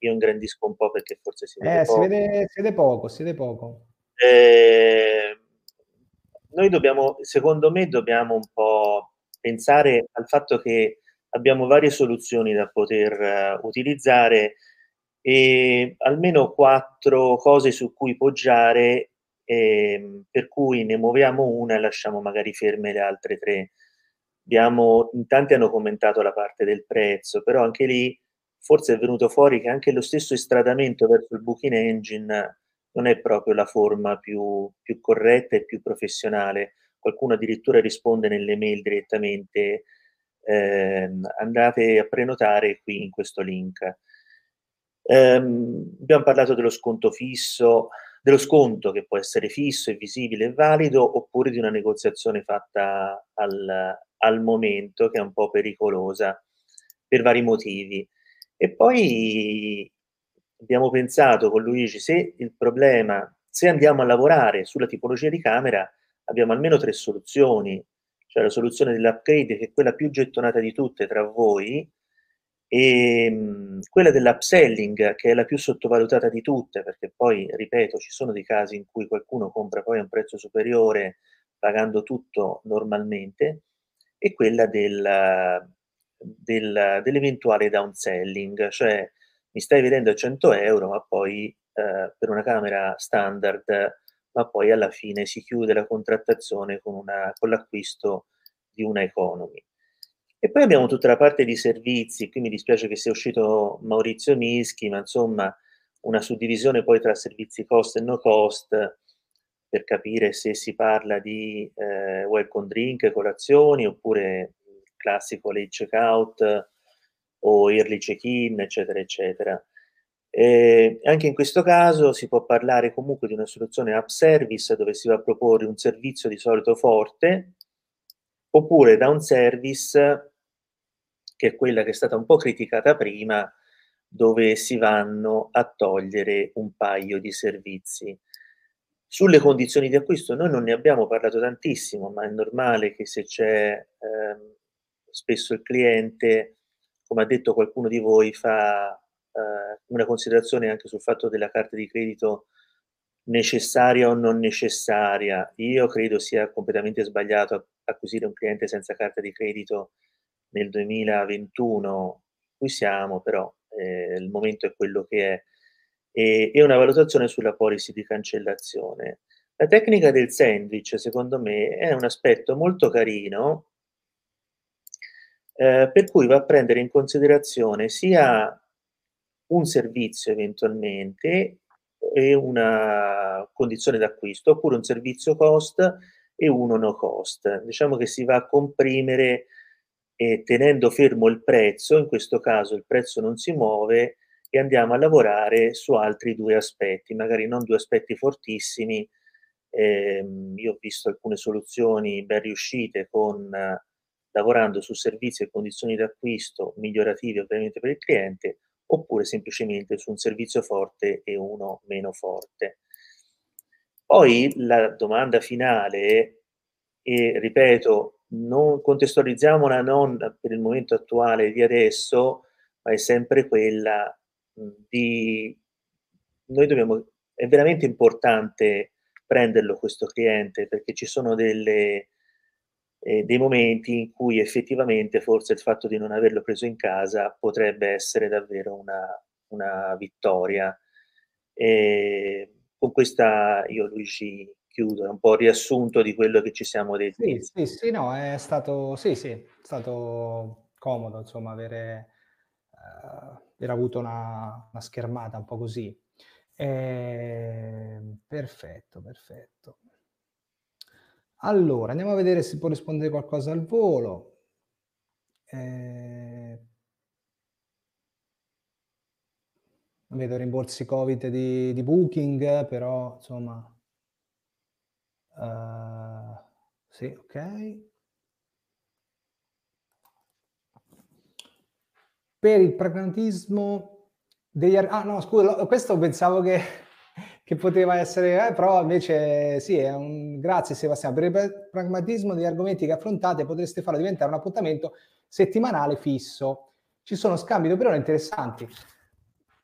Io ingrandisco un po' perché forse si vede eh, poco. Si vede, si vede poco, si vede poco. Eh, noi dobbiamo, secondo me, dobbiamo un po' pensare al fatto che abbiamo varie soluzioni da poter uh, utilizzare e almeno quattro cose su cui poggiare eh, per cui ne muoviamo una e lasciamo magari ferme le altre tre. Abbiamo, in tanti hanno commentato la parte del prezzo, però anche lì forse è venuto fuori che anche lo stesso estradamento verso il booking engine non è proprio la forma più, più corretta e più professionale. Qualcuno addirittura risponde nelle mail direttamente eh, andate a prenotare qui in questo link. Um, abbiamo parlato dello sconto fisso, dello sconto che può essere fisso visibile e valido oppure di una negoziazione fatta al, al momento che è un po' pericolosa per vari motivi. E poi abbiamo pensato con Luigi se il problema, se andiamo a lavorare sulla tipologia di camera, abbiamo almeno tre soluzioni, cioè la soluzione dell'upgrade che è quella più gettonata di tutte tra voi, e mh, quella dell'upselling, che è la più sottovalutata di tutte, perché poi, ripeto, ci sono dei casi in cui qualcuno compra poi a un prezzo superiore pagando tutto normalmente, e quella del, del, dell'eventuale downselling, cioè mi stai vedendo a 100 euro, ma poi eh, per una camera standard, ma poi alla fine si chiude la contrattazione con, una, con l'acquisto di una economy. E poi abbiamo tutta la parte di servizi, qui mi dispiace che sia uscito Maurizio Mischi, ma insomma una suddivisione poi tra servizi cost e no cost per capire se si parla di eh, welcome drink, colazioni, oppure il classico late checkout o early check-in, eccetera, eccetera. E anche in questo caso si può parlare comunque di una soluzione app service dove si va a proporre un servizio di solito forte, oppure da un service che è quella che è stata un po' criticata prima, dove si vanno a togliere un paio di servizi. Sulle condizioni di acquisto noi non ne abbiamo parlato tantissimo, ma è normale che se c'è eh, spesso il cliente, come ha detto qualcuno di voi, fa eh, una considerazione anche sul fatto della carta di credito necessaria o non necessaria. Io credo sia completamente sbagliato acquisire un cliente senza carta di credito nel 2021 qui siamo, però eh, il momento è quello che è, e, e, una valutazione sulla policy di cancellazione. La tecnica del sandwich, secondo me, è un aspetto molto carino, eh, per cui va a prendere in considerazione sia un servizio eventualmente e una condizione d'acquisto, oppure un servizio cost e uno no cost. Diciamo che si va a comprimere e tenendo fermo il prezzo, in questo caso il prezzo non si muove e andiamo a lavorare su altri due aspetti, magari non due aspetti fortissimi. Eh, io ho visto alcune soluzioni ben riuscite con, eh, lavorando su servizi e condizioni d'acquisto migliorativi ovviamente per il cliente, oppure semplicemente su un servizio forte e uno meno forte. Poi la domanda finale, e ripeto, non contestualizziamola non per il momento attuale di adesso, ma è sempre quella di noi dobbiamo, è veramente importante prenderlo questo cliente perché ci sono delle, eh, dei momenti in cui effettivamente forse il fatto di non averlo preso in casa potrebbe essere davvero una, una vittoria. E con questa io Luigi chiudo, è un po' riassunto di quello che ci siamo detti. Sì, sì, sì, no, è stato, sì, sì, è stato comodo, insomma, avere, uh, aver avuto una, una, schermata un po' così. Eh, perfetto, perfetto. Allora, andiamo a vedere se può rispondere qualcosa al volo. Eh, vedo rimborsi Covid di, di Booking, però insomma... Uh, sì, ok. Per il pragmatismo degli... Ah no, scusa, questo pensavo che, che poteva essere... Eh, però invece sì, è un... Grazie Sebastiano. Per il pragmatismo degli argomenti che affrontate potreste farlo diventare un appuntamento settimanale fisso. Ci sono scambi di interessanti.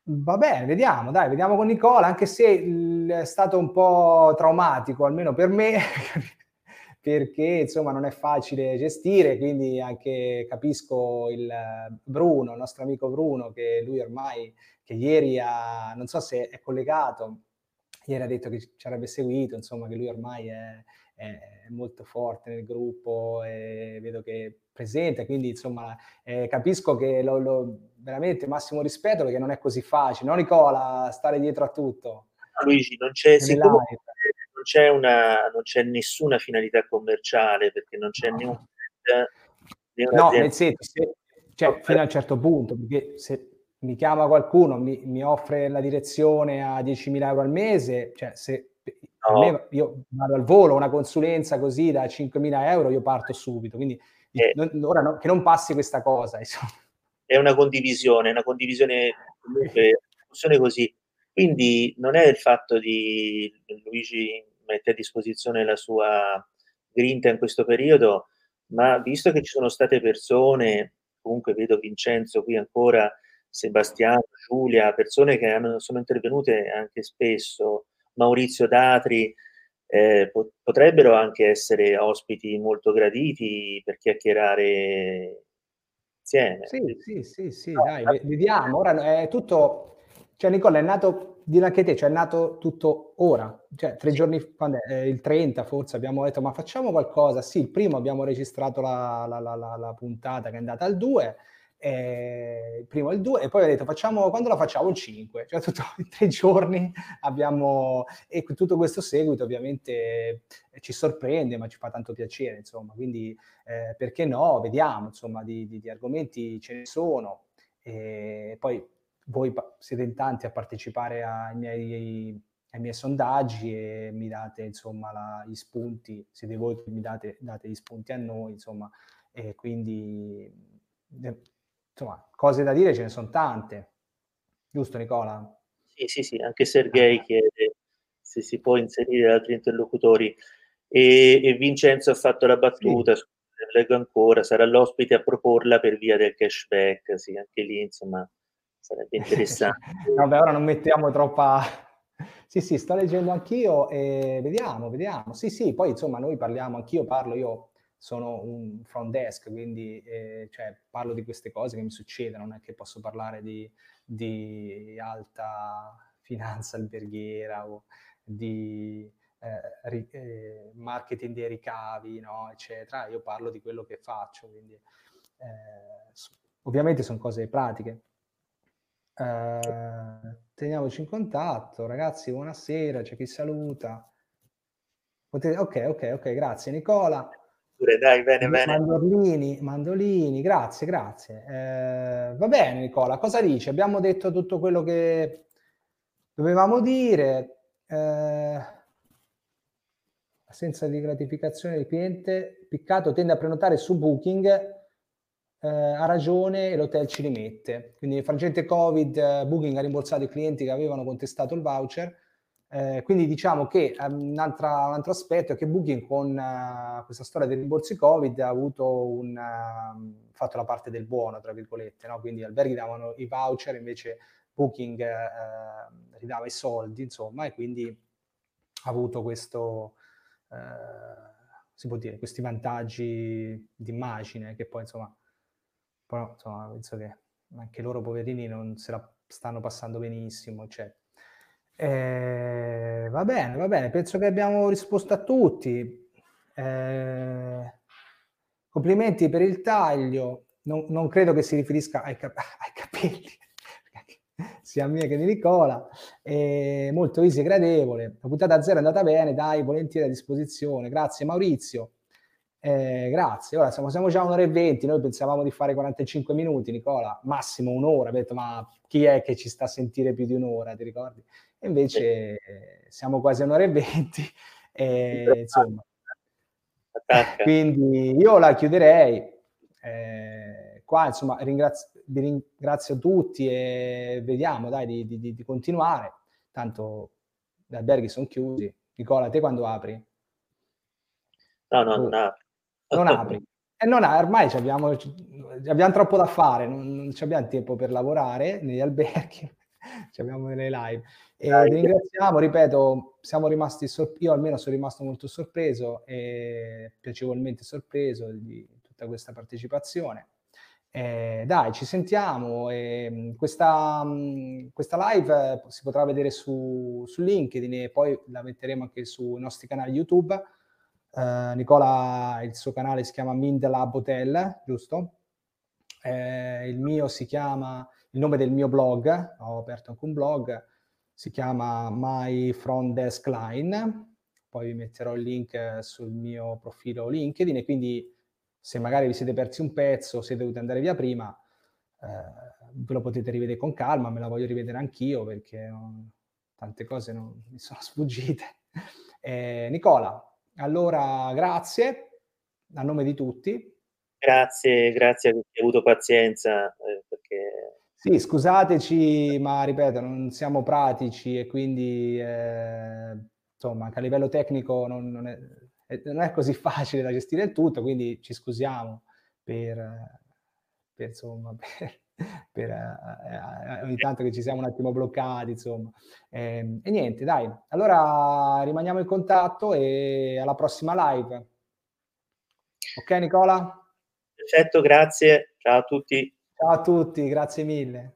Va bene, vediamo, dai, vediamo con Nicola, anche se è stato un po' traumatico, almeno per me, perché insomma non è facile gestire, quindi anche capisco il Bruno, il nostro amico Bruno, che lui ormai, che ieri ha, non so se è collegato, ieri ha detto che ci avrebbe seguito, insomma che lui ormai è, è molto forte nel gruppo e vedo che è presente, quindi insomma eh, capisco che lo, lo, veramente massimo rispetto perché non è così facile, no Nicola, stare dietro a tutto. Luigi, non c'è, non c'è, una, non c'è nessuna finalità commerciale perché non c'è no. neanche... No, nel senso, se, cioè, fino a un certo punto, perché se mi chiama qualcuno, mi, mi offre la direzione a 10.000 euro al mese, cioè se No. Me, io vado al volo, una consulenza così da 5.000 euro, io parto subito. Quindi eh, non, ora no, che non passi questa cosa. Insomma. È una condivisione, una condivisione comunque così. Quindi non è il fatto di Luigi mette a disposizione la sua grinta in questo periodo, ma visto che ci sono state persone, comunque vedo Vincenzo qui ancora, Sebastiano, Giulia, persone che hanno, sono intervenute anche spesso, Maurizio Datri eh, potrebbero anche essere ospiti molto graditi per chiacchierare insieme. Sì, sì, sì, sì, no, dai, vediamo. Ora è tutto... Cioè, Nicola, è nato, di anche te, cioè è nato tutto ora, cioè tre giorni fa, eh, il 30 forse, abbiamo detto, ma facciamo qualcosa. Sì, il primo abbiamo registrato la, la, la, la puntata che è andata al 2, eh, il primo il 2 e poi ho detto facciamo, quando la facciamo il 5, cioè tutto in tre giorni abbiamo e tutto questo seguito ovviamente eh, ci sorprende ma ci fa tanto piacere insomma, quindi eh, perché no, vediamo insomma di, di, di argomenti ce ne sono. E poi voi siete in tanti a partecipare ai miei, ai miei sondaggi e mi date insomma la, gli spunti, siete voi che mi date, date gli spunti a noi insomma. E quindi insomma, cose da dire ce ne sono tante. Giusto Nicola? Sì, sì, sì, anche Sergei chiede se si può inserire altri interlocutori e, e Vincenzo ha fatto la battuta, sì. leggo ancora, sarà l'ospite a proporla per via del cashback, sì, anche lì insomma sarebbe interessante. Vabbè, ora non mettiamo troppa... Sì, sì, sto leggendo anch'io e vediamo, vediamo. Sì, sì, poi insomma noi parliamo, anch'io parlo, io sono un front desk, quindi eh, cioè, parlo di queste cose che mi succedono, non è che posso parlare di, di alta finanza alberghiera o di eh, ri, eh, marketing dei ricavi, no, eccetera. Io parlo di quello che faccio, quindi eh, ovviamente sono cose pratiche. Eh, teniamoci in contatto, ragazzi, buonasera, c'è chi saluta. Potete, ok, ok, ok, grazie Nicola pure, dai, bene, bene. Mandolini, mandolini, grazie, grazie. Eh, va bene, Nicola, cosa dici? Abbiamo detto tutto quello che dovevamo dire. Eh, assenza di gratificazione del cliente, piccato tende a prenotare su Booking, eh, ha ragione e l'hotel ci rimette. Quindi nel frangente Covid, eh, Booking ha rimborsato i clienti che avevano contestato il voucher eh, quindi diciamo che um, un, altro aspetto è che Booking con uh, questa storia dei rimborsi Covid ha un, uh, fatto la parte del buono, tra virgolette, no? quindi gli alberghi davano i voucher, invece Booking eh, ridava i soldi, insomma, e quindi ha avuto questo, si può dire, questi vantaggi d'immagine che poi, insomma, però, insomma, penso che anche loro poverini non se la stanno passando benissimo, eccetera. Eh, va bene, va bene, penso che abbiamo risposto a tutti. Eh, complimenti per il taglio, non, non, credo che si riferisca ai, cap- ai capelli, sia a me che di Nicola. Eh, molto easy e gradevole. La puntata zero è andata bene, dai, volentieri a disposizione. Grazie Maurizio. Eh, grazie. Ora siamo, siamo già a un'ora e venti, noi pensavamo di fare 45 minuti, Nicola, massimo un'ora. Ho detto, ma chi è che ci sta a sentire più di un'ora, ti ricordi? Invece sì. siamo quasi a un'ora e venti. E, insomma. Quindi io la chiuderei. Eh, qua, insomma, ringrazio, vi ringrazio tutti e vediamo, dai, di, di, di continuare. Tanto gli alberghi sono chiusi. Nicola, te quando apri? No, no, non apri non apri. E non ha, ormai abbiamo, abbiamo, troppo da fare, non, non abbiamo tempo per lavorare negli alberghi, abbiamo delle live. E Dai, ringraziamo, ripeto, siamo rimasti, sor- io almeno sono rimasto molto sorpreso e piacevolmente sorpreso di tutta questa partecipazione. Eh, dai, ci sentiamo. E questa, questa, live si potrà vedere su, su LinkedIn e poi la metteremo anche sui nostri canali YouTube. Uh, Nicola, il suo canale si chiama Mindlab Hotel, giusto? Eh, il mio si chiama, il nome del mio blog, ho aperto anche un blog, si chiama My Front Desk Line, poi vi metterò il link sul mio profilo LinkedIn e quindi se magari vi siete persi un pezzo, siete dovuti andare via prima, eh, ve lo potete rivedere con calma, me la voglio rivedere anch'io perché non, tante cose non mi sono sfuggite. Eh, Nicola, allora, grazie a nome di tutti. Grazie, grazie che hai avuto pazienza. Eh. Sì, scusateci, ma ripeto, non siamo pratici e quindi eh, insomma anche a livello tecnico non, non, è, non, è, così facile da gestire il tutto, quindi ci scusiamo per, per insomma, per, per eh, ogni tanto che ci siamo un attimo bloccati, insomma. Eh, e niente, dai, allora rimaniamo in contatto e alla prossima live. Ok Nicola? Perfetto, grazie. Ciao a tutti. Ciao a tutti, grazie mille.